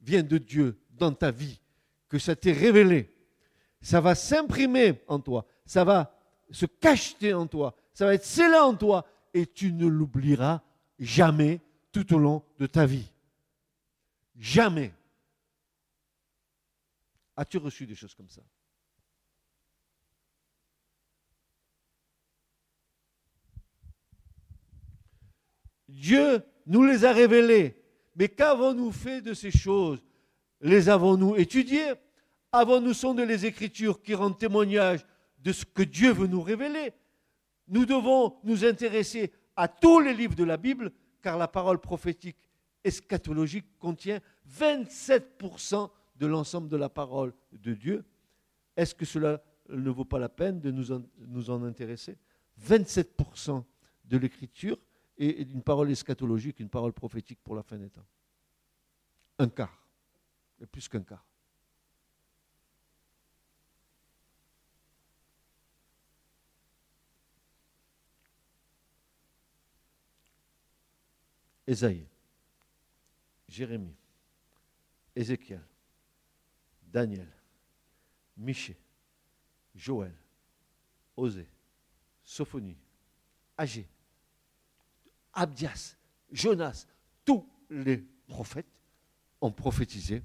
Speaker 2: vient de Dieu dans ta vie, que ça t'est révélé, ça va s'imprimer en toi, ça va se cacheter en toi, ça va être scellé en toi, et tu ne l'oublieras jamais tout au long de ta vie. Jamais. As-tu reçu des choses comme ça? Dieu nous les a révélées. Mais qu'avons-nous fait de ces choses? Les avons-nous étudiées? Avons-nous sondé les Écritures qui rendent témoignage de ce que Dieu veut nous révéler Nous devons nous intéresser à tous les livres de la Bible, car la parole prophétique eschatologique contient 27% de l'ensemble de la parole de Dieu. Est-ce que cela ne vaut pas la peine de nous en, intéresser? 27% de l'écriture et une parole eschatologique, une parole prophétique pour la fin des temps. Un quart, et plus qu'un quart. Ésaïe, Jérémie, Ézéchiel, Daniel, Michée, Joël, Osée, Sophonie, Agé, Abdias, Jonas, tous les prophètes ont prophétisé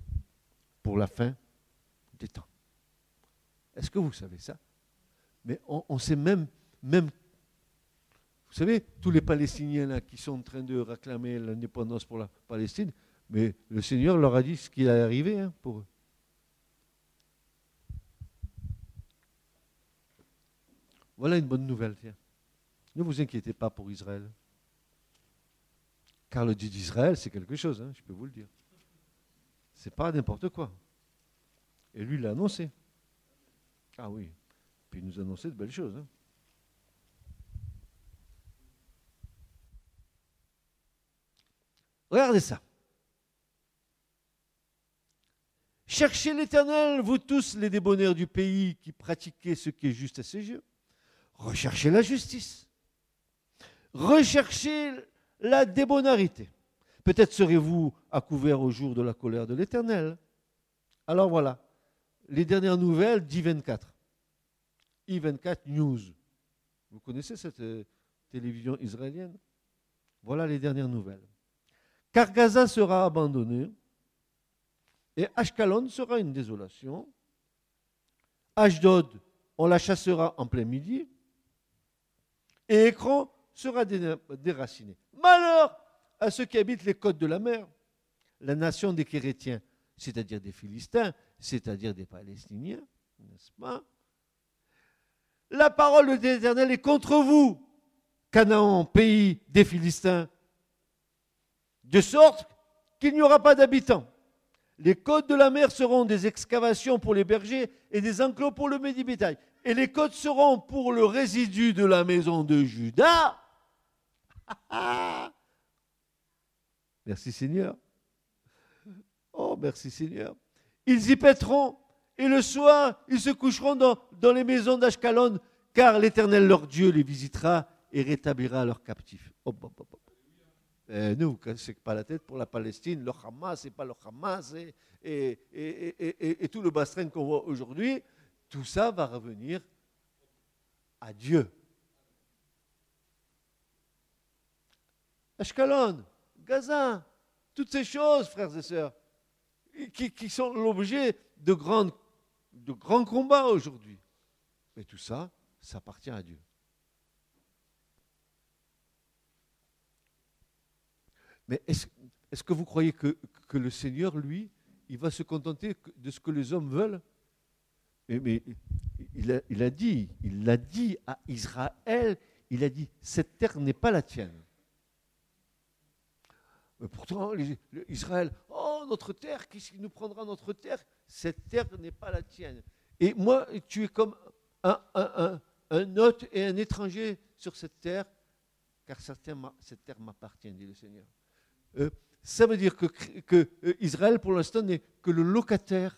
Speaker 2: pour la fin des temps. Est-ce que vous savez ça? Mais on, sait même, même, vous savez, tous les Palestiniens là, qui sont en train de réclamer l'indépendance pour la Palestine, mais le Seigneur leur a dit ce qui allait arriver hein, pour eux. Voilà une bonne nouvelle, tiens. Ne vous inquiétez pas pour Israël. Car le Dieu d'Israël, c'est quelque chose, hein, je peux vous le dire. C'est pas n'importe quoi. Et lui, l'a annoncé. Ah oui. Puis il nous a annoncé de belles choses. Hein. Regardez ça. Cherchez l'Éternel, vous tous les débonnaires du pays qui pratiquez ce qui est juste à ses yeux. Recherchez la justice. Recherchez la débonarité. Peut-être serez-vous à couvert au jour de la colère de l'Éternel. Alors voilà, les dernières nouvelles d'I24. I24 News. Vous connaissez cette euh, télévision israélienne? Voilà les dernières nouvelles. Car Gaza sera abandonné et Ashkelon sera une désolation. Ashdod, on la chassera en plein midi. Et Écran sera déraciné. Malheur à ceux qui habitent les côtes de la mer, la nation des Chrétiens, c'est-à-dire des Philistins, c'est-à-dire des Palestiniens, n'est-ce pas? La parole de l'Éternel est contre vous, Canaan, pays des Philistins, de sorte qu'il n'y aura pas d'habitants. Les côtes de la mer seront des excavations pour les bergers et des enclos pour le médibétail. Et les côtes seront pour le résidu de la maison de Judas [laughs] merci Seigneur. Oh, merci Seigneur. Ils y pèteront et le soir, ils se coucheront dans, les maisons d'Ashkalon, car l'Éternel leur Dieu les visitera et rétablira leurs captifs. Oh, oh, euh, nous, c'est pas la tête pour la Palestine, le Hamas, c'est pas le Hamas, et, tout le bastring qu'on voit aujourd'hui, tout ça va revenir à Dieu. Ashkelon, Gaza, toutes ces choses, frères et sœurs, qui, sont l'objet de grands combats aujourd'hui. Mais tout ça, ça appartient à Dieu. Mais est-ce que vous croyez que, le Seigneur, lui, il va se contenter de ce que les hommes veulent? Mais, il, a, dit, il l'a dit à Israël, il a dit, cette terre n'est pas la tienne. Mais pourtant, Israël, oh, notre terre, qu'est-ce qui nous prendra notre terre? Cette terre n'est pas la tienne. Et moi, tu es comme un, un, un, hôte et un étranger sur cette terre, car cette terre m'appartient, dit le Seigneur. Euh, ça veut dire que, que euh, Israël, pour l'instant, n'est que le locataire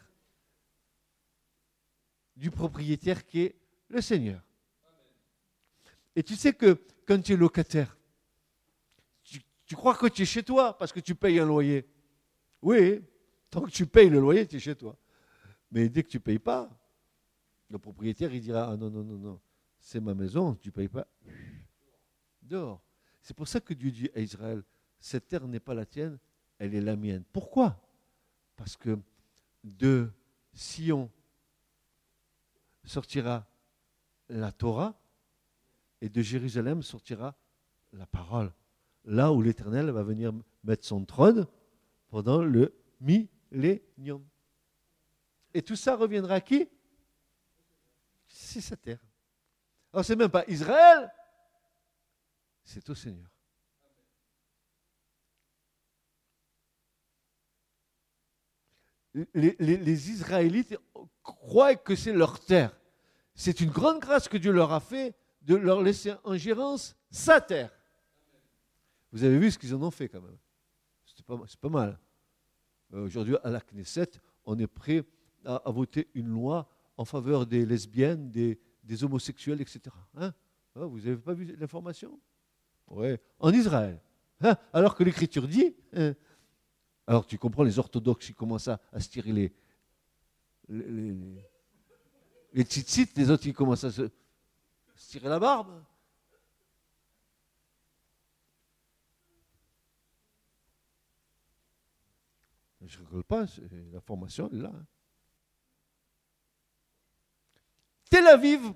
Speaker 2: du propriétaire qui est le Seigneur. Et tu sais que quand tu es locataire, tu crois que tu es chez toi parce que tu payes un loyer. Oui, tant que tu payes le loyer, tu es chez toi. Mais dès que tu ne payes pas, le propriétaire, il dira, ah non, non, non, non, c'est ma maison, tu ne payes pas. Dehors. C'est pour ça que Dieu dit à Israël, cette terre n'est pas la tienne, elle est la mienne. Pourquoi? Parce que de Sion sortira la Torah et de Jérusalem sortira la parole là où l'Éternel va venir mettre son trône pendant le millénium. Et tout ça reviendra à qui? C'est sa terre. Alors c'est même pas Israël, c'est au Seigneur. Les, Israélites croient que c'est leur terre. C'est une grande grâce que Dieu leur a fait de leur laisser en gérance sa terre. Vous avez vu ce qu'ils en ont fait quand même. C'est pas, pas, mal. Euh, aujourd'hui, à la Knesset, on est prêt à, voter une loi en faveur des lesbiennes, des, homosexuels, etc. Hein? Ah, vous n'avez pas vu l'information? Oui, en Israël. Hein? Alors que l'Écriture dit. Hein alors tu comprends, les orthodoxes, ils commencent à, se tirer les, les, les, les autres, ils commencent à se tirer la barbe. Je ne rigole pas, la formation est là. Hein. Tel Aviv,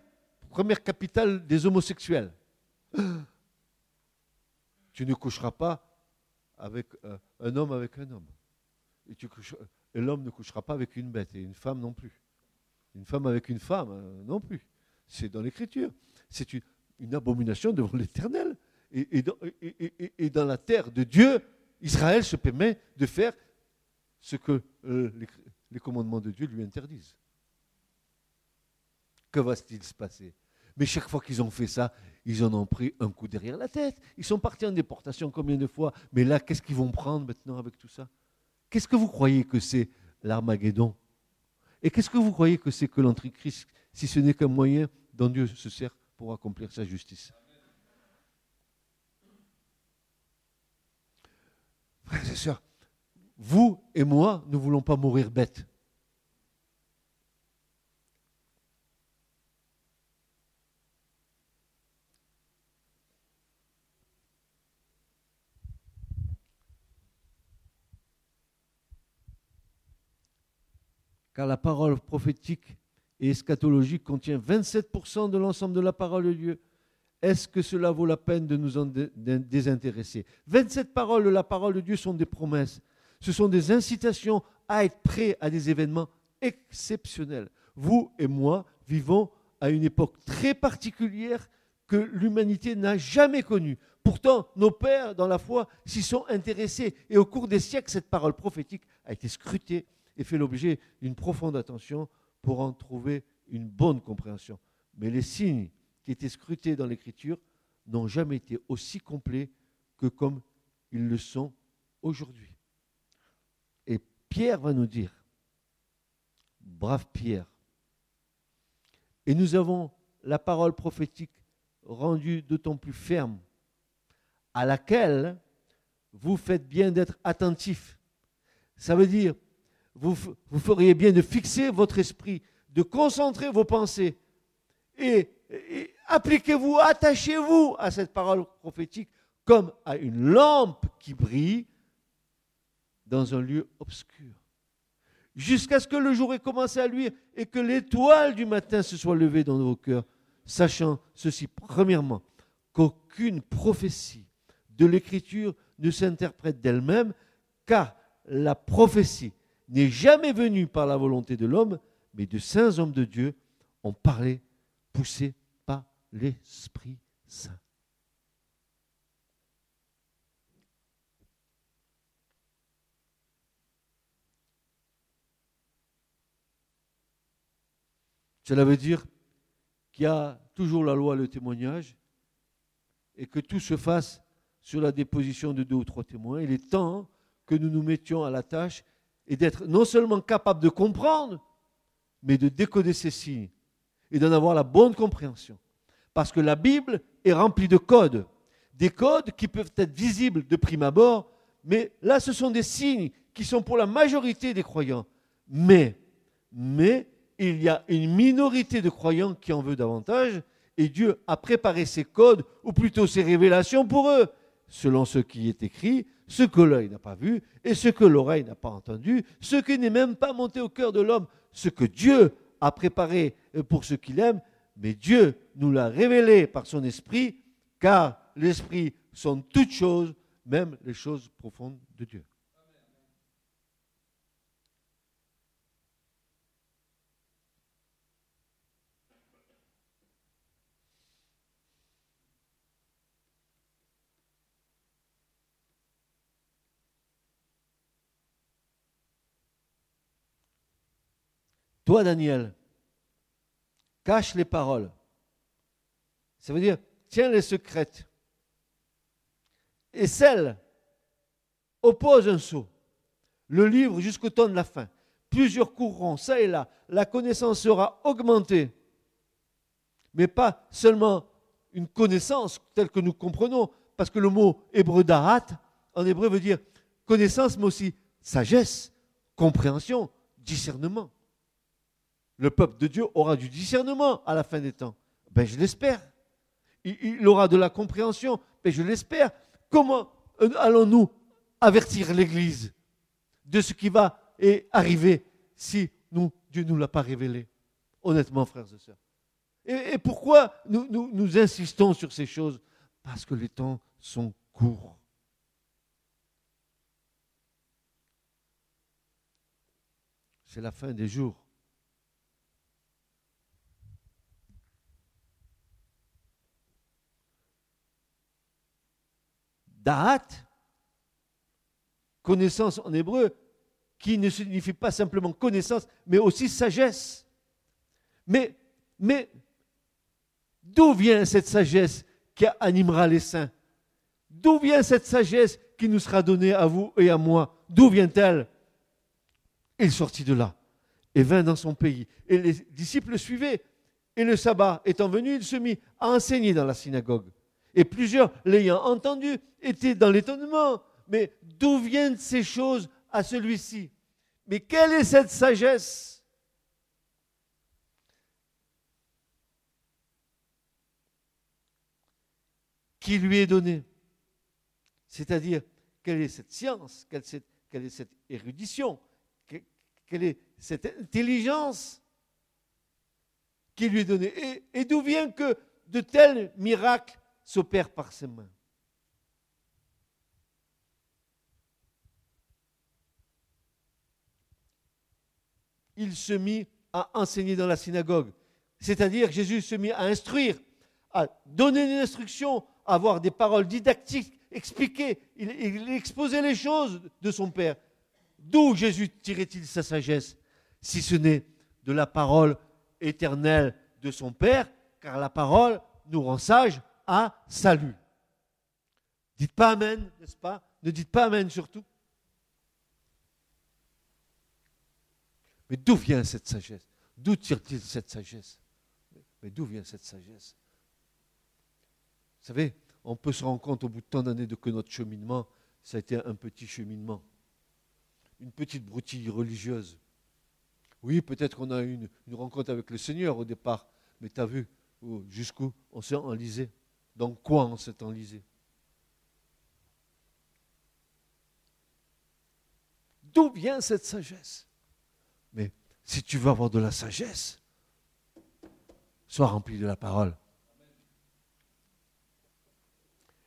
Speaker 2: première capitale des homosexuels. [gasps] Tu ne coucheras pas avec euh, un homme avec un homme. Et, l'homme ne couchera pas avec une bête, et une femme non plus. Une femme avec une femme euh, non plus. C'est dans l'Écriture. C'est une, abomination devant l'Éternel. Et, dans la terre de Dieu, Israël se permet de faire ce que euh, les, commandements de Dieu lui interdisent. Que va-t-il se passer? Mais chaque fois qu'ils ont fait ça, ils en ont pris un coup derrière la tête. Ils sont partis en déportation combien de fois? Mais là, qu'est-ce qu'ils vont prendre maintenant avec tout ça? Qu'est-ce que vous croyez que c'est l'Armageddon? Et qu'est-ce que vous croyez que c'est que l'Antichrist, si ce n'est qu'un moyen dont Dieu se sert pour accomplir sa justice? Frères et sœurs, vous et moi ne voulons pas mourir bêtes. Car la parole prophétique et eschatologique contient 27% de l'ensemble de la parole de Dieu. Est-ce que cela vaut la peine de nous en désintéresser? 27 paroles de la parole de Dieu sont des promesses. Ce sont des incitations à être prêts à des événements exceptionnels. Vous et moi vivons à une époque très particulière que l'humanité n'a jamais connue. Pourtant, nos pères dans la foi s'y sont intéressés et au cours des siècles, cette parole prophétique a été scrutée et fait l'objet d'une profonde attention pour en trouver une bonne compréhension. Mais les signes qui étaient scrutés dans l'Écriture n'ont jamais été aussi complets que comme ils le sont aujourd'hui. Pierre va nous dire, brave Pierre, et nous avons la parole prophétique rendue d'autant plus ferme, à laquelle vous faites bien d'être attentif. Ça veut dire, vous, feriez bien de fixer votre esprit, de concentrer vos pensées et, et appliquez-vous, attachez-vous à cette parole prophétique comme à une lampe qui brille dans un lieu obscur. jusqu'à ce que le jour ait commencé à luire et que l'étoile du matin se soit levée dans vos cœurs, sachant ceci, premièrement, qu'aucune prophétie de l'Écriture ne s'interprète d'elle-même, car la prophétie n'est jamais venue par la volonté de l'homme, mais de saints hommes de Dieu ont parlé, poussés par l'Esprit Saint. Cela veut dire qu'il y a toujours la loi, le témoignage, et que tout se fasse sur la déposition de deux ou trois témoins. Il est temps que nous nous mettions à la tâche et d'être non seulement capables de comprendre, mais de décoder ces signes et d'en avoir la bonne compréhension. Parce que la Bible est remplie de codes, des codes qui peuvent être visibles de prime abord, mais là ce sont des signes qui sont pour la majorité des croyants. Mais, mais il y a une minorité de croyants qui en veut davantage, et Dieu a préparé ses codes, ou plutôt ses révélations pour eux, selon ce qui est écrit, ce que l'œil n'a pas vu, et ce que l'oreille n'a pas entendu, ce qui n'est même pas monté au cœur de l'homme, ce que Dieu a préparé pour ceux qu'il aime, mais Dieu nous l'a révélé par son esprit, car l'esprit sont toutes choses, même les choses profondes de Dieu. Toi, Daniel, cache les paroles. Ça veut dire, tiens les secrètes. Et celle oppose un saut. Le livre jusqu'au temps de la fin. Plusieurs courront, ça et là. La connaissance sera augmentée. Mais pas seulement une connaissance telle que nous comprenons, parce que le mot hébreu d'arat, en hébreu, veut dire connaissance, mais aussi sagesse, compréhension, discernement le peuple de Dieu aura du discernement à la fin des temps. Ben, je l'espère. Il, aura de la compréhension. Ben, je l'espère. Comment euh, allons-nous avertir l'Église de ce qui va arriver si Dieu ne nous l'a pas révélé? Honnêtement, frères et sœurs. Et, pourquoi nous insistons sur ces choses? Parce que les temps sont courts. C'est la fin des jours. Da'at, connaissance en hébreu, qui ne signifie pas simplement connaissance, mais aussi sagesse. Mais, mais d'où vient cette sagesse qui animera les saints? D'où vient cette sagesse qui nous sera donnée à vous et à moi? D'où vient-elle? Il sortit de là et vint dans son pays. Et les disciples le suivaient. Et le sabbat étant venu, il se mit à enseigner dans la synagogue. Et plusieurs, l'ayant entendu, étaient dans l'étonnement. Mais d'où viennent ces choses à celui-ci? Mais quelle est cette sagesse? Qui lui est donnée? C'est-à-dire, quelle est cette science? Quelle, est cette érudition? Quelle est cette intelligence? Qui lui est donnée? Et, d'où vient que de tels miracles s'opère par ses mains. Il se mit à enseigner dans la synagogue. C'est-à-dire Jésus se mit à instruire, à donner des instructions, à avoir des paroles didactiques, expliquer. Il, exposait les choses de son Père. D'où Jésus tirait-il sa sagesse Si ce n'est de la parole éternelle de son Père, car la parole nous rend sages à salut. Dites pas Amen, n'est-ce pas? Ne dites pas Amen surtout. Mais d'où vient cette sagesse? D'où tire-t-il cette sagesse? Mais d'où vient cette sagesse? Vous savez, on peut se rendre compte au bout de tant d'années que notre cheminement, ça a été un petit cheminement. Une petite broutille religieuse. Oui, peut-être qu'on a eu une, rencontre avec le Seigneur au départ, mais tu as vu jusqu'où on s'est enlisé. Donc quoi en s'est enlisé? D'où vient cette sagesse? Mais si tu veux avoir de la sagesse, sois rempli de la parole.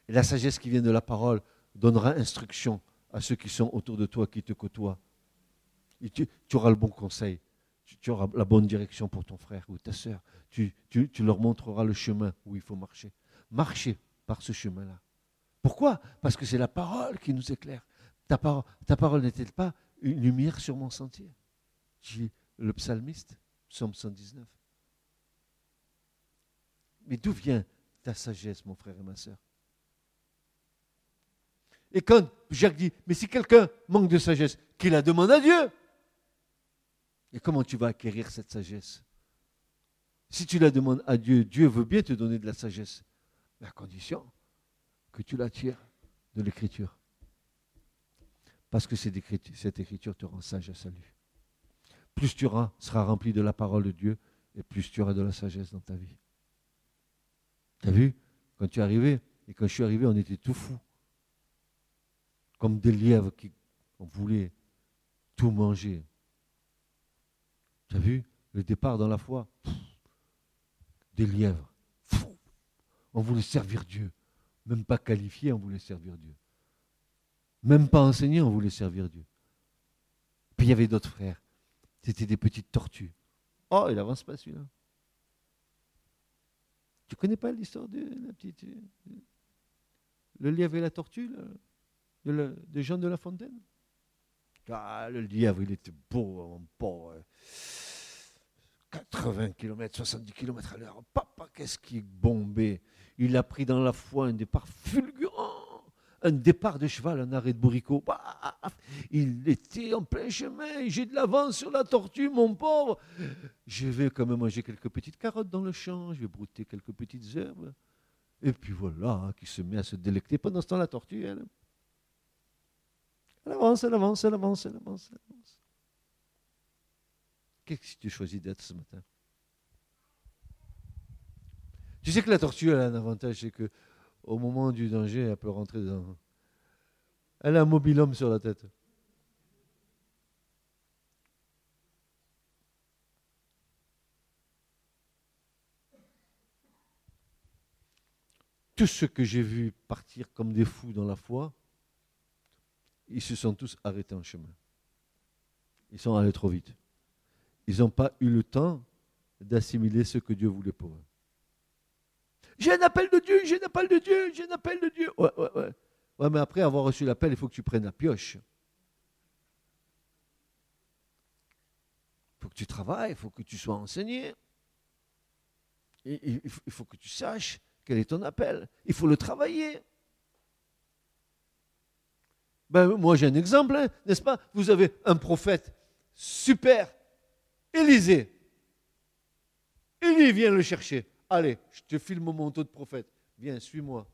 Speaker 2: Et la sagesse qui vient de la parole donnera instruction à ceux qui sont autour de toi, qui te côtoient. Tu, auras le bon conseil, tu, auras la bonne direction pour ton frère ou ta soeur. Tu, tu, leur montreras le chemin où il faut marcher. Marcher par ce chemin-là. Pourquoi? Parce que c'est la parole qui nous éclaire. Ta, parole, ta parole n'est-elle pas une lumière sur mon sentier? Dit le psalmiste, psaume 119. Mais d'où vient ta sagesse, mon frère et ma soeur Et quand Jacques dit, mais si quelqu'un manque de sagesse, qu'il la demande à Dieu. Et comment tu vas acquérir cette sagesse? Si tu la demandes à Dieu, Dieu veut bien te donner de la sagesse, à condition que tu la tires de l'écriture. Parce que cette écriture te rend sage à salut. Plus tu seras rempli de la parole de Dieu, et plus tu auras de la sagesse dans ta vie. Tu as vu? Quand tu es arrivé, et quand je suis arrivé, on était tout fous. Comme des lièvres qui on voulait tout manger. Tu as vu? Le départ dans la foi Des lièvres. On voulait servir Dieu. Même pas qualifié, on voulait servir Dieu. Même pas enseigné, on voulait servir Dieu. Puis il y avait d'autres frères. C'était des petites tortues. Oh, il avance pas celui-là. Tu connais pas l'histoire de la petite. Le lièvre et la tortue de, de Jean de la Fontaine? Ah, le lièvre, il était beau, bon, 80 km, 70 km à l'heure. Papa, qu'est-ce qui est Il a pris dans la foi un départ fulgurant, un départ de cheval, un arrêt de bourricot. Bah, il était en plein chemin, j'ai de l'avance sur la tortue, mon pauvre. Je vais quand même manger quelques petites carottes dans le champ, je vais brouter quelques petites herbes. Et puis voilà, qui se met à se délecter. Pendant ce temps, la tortue, elle, elle avance, elle avance, elle avance, elle avance, elle avance. Qu'est-ce que tu choisis d'être ce matin? Tu sais que la tortue, elle a un avantage, c'est que au moment du danger, elle peut rentrer dans. Elle a un mobilhomme sur la tête. Tous ceux que j'ai vus partir comme des fous dans la foi, ils se sont tous arrêtés en chemin. Ils sont allés trop vite. Ils n'ont pas eu le temps d'assimiler ce que Dieu voulait pour eux. J'ai un appel de Dieu, j'ai un appel de Dieu, j'ai un appel de Dieu. Ouais, ouais, mais après avoir reçu l'appel, il faut que tu prennes la pioche. Il faut que tu travailles, il faut que tu sois enseigné. il faut que tu saches quel est ton appel. Il faut le travailler. Ben, moi, j'ai un exemple, hein, n'est-ce pas? Vous avez un prophète super, Élisée. Élie vient le chercher. Allez, je te file mon manteau de prophète. Viens, suis-moi.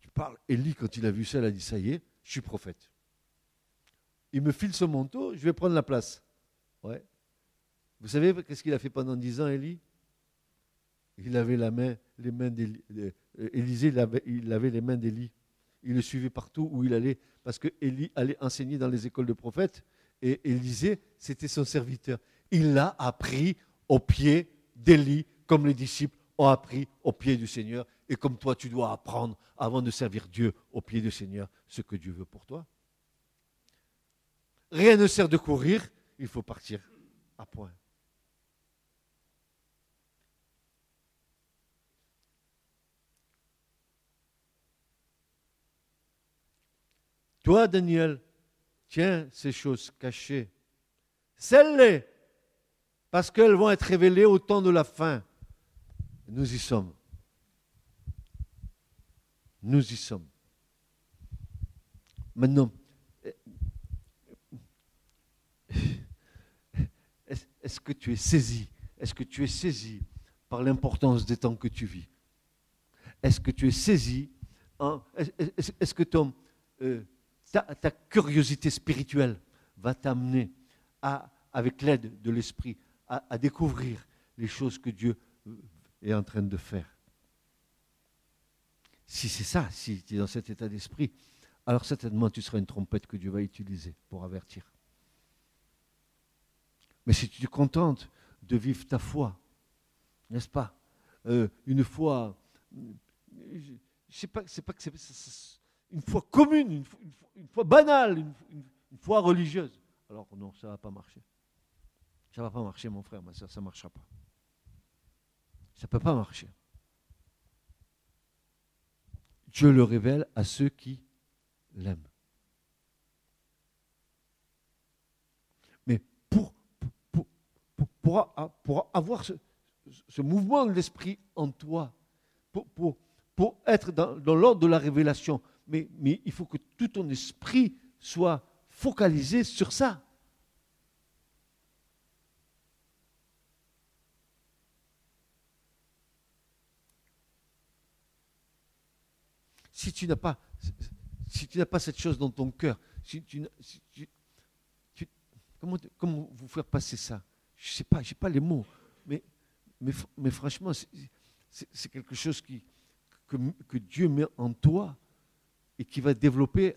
Speaker 2: Tu parles. Élie, quand il a vu ça, il a dit Ça y est, je suis prophète. Il me file son manteau, je vais prendre la place. Ouais. Vous savez qu'est-ce qu'il a fait pendant dix ans, Élie? Il avait la main, les mains d'Élie euh, Élisée, il avait, les mains d'Élie. Il le suivait partout où il allait, parce que Élie allait enseigner dans les écoles de prophètes, et Élisée, c'était son serviteur. Il l'a appris au pied d'Élie, comme les disciples ont appris au pied du Seigneur, et comme toi, tu dois apprendre, avant de servir Dieu, au pied du Seigneur, ce que Dieu veut pour toi. Rien ne sert de courir, il faut partir à point. Toi, Daniel, tiens ces choses cachées. Celles-les, parce qu'elles vont être révélées au temps de la fin. Nous y sommes. Nous y sommes. Maintenant, est-ce que tu es saisi? Est-ce que tu es saisi par l'importance des temps que tu vis? Est-ce que tu es saisi Est-ce que euh, ta, curiosité spirituelle va t'amener à, avec l'aide de l'Esprit, à, découvrir les choses que Dieu est en train de faire. Si c'est ça, si tu es dans cet état d'esprit, alors certainement tu seras une trompette que Dieu va utiliser pour avertir. Mais si tu te contentes de vivre ta foi, n'est-ce pas euh, Une foi, je sais pas, c'est pas que c'est une foi commune, une, foi banale, une, foi religieuse. Alors non, ça va pas marcher. Ça ne va pas marcher, mon frère, ma soeur, ça ne marchera pas. Ça ne peut pas marcher. Dieu le révèle à ceux qui l'aiment. Mais pour, pour, pour, avoir ce, mouvement de l'esprit en toi, pour, pour, être dans, l'ordre de la révélation, mais il faut que tout ton esprit soit focalisé sur ça. Si tu n'as pas, cette chose dans ton cœur, comment, vous faire passer ça? Je ne sais pas, je pas les mots, mais, franchement, c'est quelque chose que, Dieu met en toi et qui va développer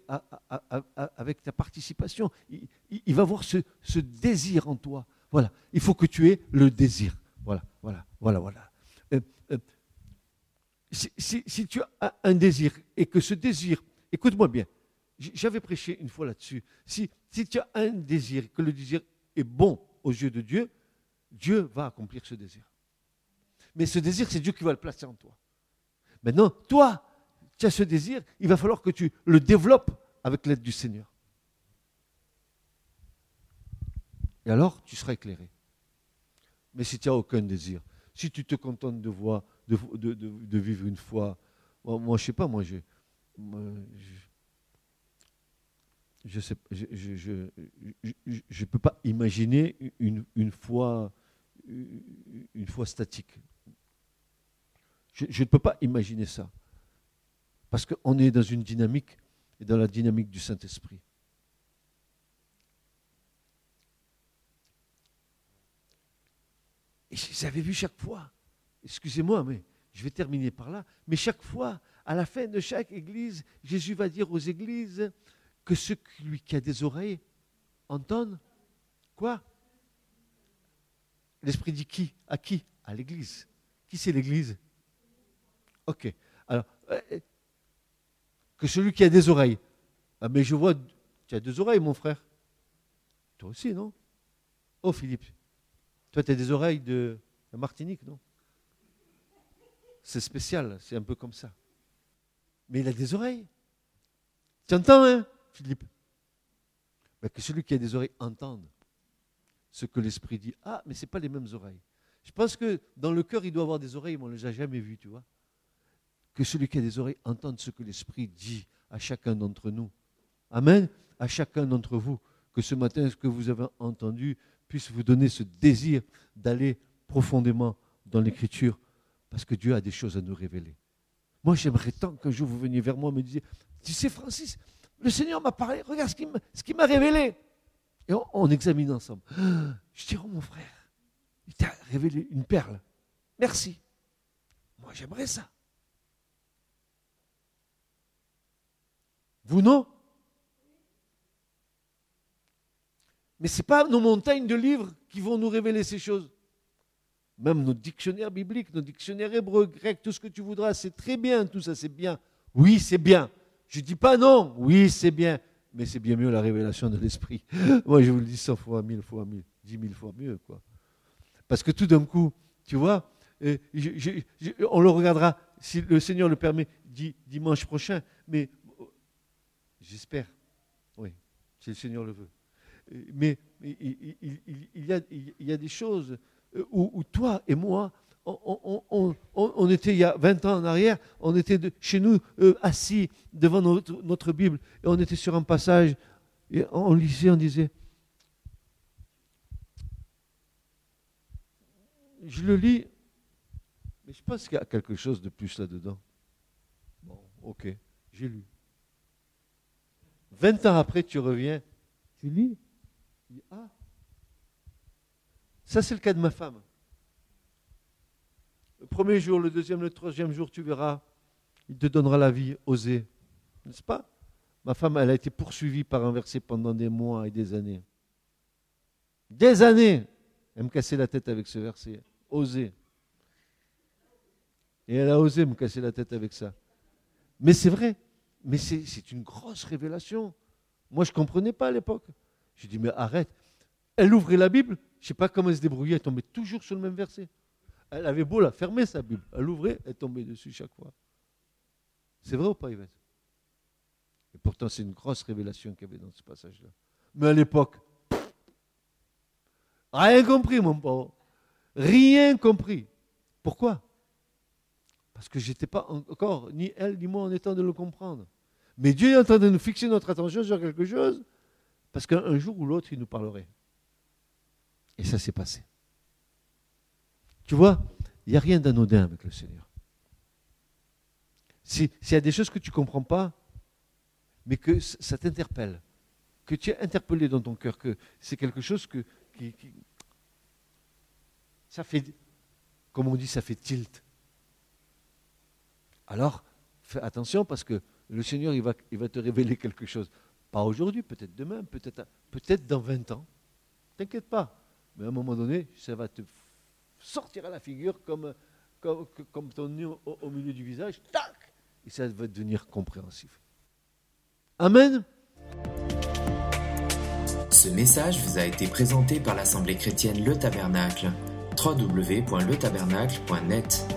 Speaker 2: avec ta participation. Il, va voir ce, ce, désir en toi. Voilà, il faut que tu aies le désir. Voilà, voilà, voilà, voilà. Si, tu as un désir et que ce désir, écoute-moi bien, j'avais prêché une fois là-dessus, si, si tu as un désir, que le désir est bon aux yeux de Dieu, Dieu va accomplir ce désir. Mais ce désir, c'est Dieu qui va le placer en toi. Maintenant, toi, tu as ce désir, il va falloir que tu le développes avec l'aide du Seigneur. Et alors, tu seras éclairé. Mais si tu n'as aucun désir, si tu te contentes de voir, de, vivre une foi. Moi, je ne sais pas, moi, je je sais, je je, peux pas imaginer une, une foi une statique. Je, ne peux pas imaginer ça. Parce qu'on est dans une dynamique, et dans la dynamique du Saint-Esprit. Et j'avais vu chaque fois excusez-moi, mais je vais terminer par là, mais chaque fois, à la fin de chaque église, Jésus va dire aux églises que celui qui a des oreilles entende quoi? L'Esprit dit qui? À qui? À l'église. Qui c'est l'église? Ok. Alors, euh, que celui qui a des oreilles. Ah, mais je vois, tu as deux oreilles, mon frère. Toi aussi, non? Oh, Philippe. Toi, tu as des oreilles de Martinique, non? C'est spécial, c'est un peu comme ça. Mais il a des oreilles. Tu entends, hein, Philippe? Ben, Que celui qui a des oreilles entende ce que l'Esprit dit. Ah, mais ce pas les mêmes oreilles. Je pense que dans le cœur, il doit avoir des oreilles, mais on ne les a jamais vues, tu vois. Que celui qui a des oreilles entende ce que l'Esprit dit à chacun d'entre nous. Amen. À chacun d'entre vous. Que ce matin, ce que vous avez entendu puisse vous donner ce désir d'aller profondément dans l'Écriture parce que Dieu a des choses à nous révéler. Moi, j'aimerais tant qu'un jour vous veniez vers moi et me disiez, tu sais Francis, le Seigneur m'a parlé, regarde ce qu'il m'a révélé. Et on, examine ensemble. [gasps] Je dis, oh mon frère, il t'a révélé une perle. Merci. Moi, j'aimerais ça. Vous non? Mais ce n'est pas nos montagnes de livres qui vont nous révéler ces choses même nos dictionnaires bibliques, nos dictionnaires hébreux, grecs, tout ce que tu voudras, c'est très bien, tout ça c'est bien. Oui, c'est bien. Je ne dis pas non, oui, c'est bien, mais c'est bien mieux la révélation de l'Esprit. [laughs] Moi, je vous le dis cent fois, mille fois, mille, dix mille fois mieux, quoi. Parce que tout d'un coup, tu vois, euh, on le regardera, si le Seigneur le permet, dimanche prochain, mais j'espère, oui, si le Seigneur le veut. Euh, mais il y a des choses où, toi et moi, on, était il y a 20 ans en arrière, on était chez nous euh, assis devant notre, Bible et on était sur un passage et on lisait, on disait, je le lis, mais je pense qu'il y a quelque chose de plus là-dedans. Bon, ok, j'ai lu. 20 ans après, tu reviens, tu lis, tu dis, ah, ça, c'est le cas de ma femme. Le premier jour, le deuxième, le troisième jour, tu verras, il te donnera la vie, oser. N'est-ce pas? Ma femme, elle a été poursuivie par un verset pendant des mois et des années. Des années Elle me cassait la tête avec ce verset. Oser. Et elle a osé me casser la tête avec ça. Mais c'est vrai. Mais c'est une grosse révélation. Moi, je ne comprenais pas à l'époque. Je dis, mais arrête. Elle ouvrait la Bible, je ne sais pas comment elle se débrouillait, elle tombait toujours sur le même verset. Elle avait beau la fermer, sa Bible. Elle ouvrait, elle tombait dessus chaque fois. C'est vrai ou pas, Yves? Et pourtant, c'est une grosse révélation qu'il y avait dans ce passage-là. Mais à l'époque, rien compris, mon pauvre. Rien compris. Pourquoi? Parce que je n'étais pas encore, ni elle, ni moi, en état de le comprendre. Mais Dieu est en train de nous fixer notre attention sur quelque chose, parce qu'un jour ou l'autre, il nous parlerait. Et ça s'est passé. Tu vois, il n'y a rien d'anodin avec le Seigneur. S'il y a des choses que tu ne comprends pas, mais que ça t'interpelle, que tu es interpellé dans ton cœur, que c'est quelque chose que, qui, ça fait, comme on dit, ça fait tilt. Alors, fais attention parce que le Seigneur, il va, te révéler quelque chose. Pas aujourd'hui, peut-être demain, peut-être peut dans 20 ans. T'inquiète pas. Mais à un moment donné, ça va te sortir à la figure comme, comme, comme ton nez au, milieu du visage. Tac Et ça va devenir compréhensif. Amen.
Speaker 1: Ce message vous a été présenté par l'Assemblée chrétienne Le Tabernacle. www.letabernacle.net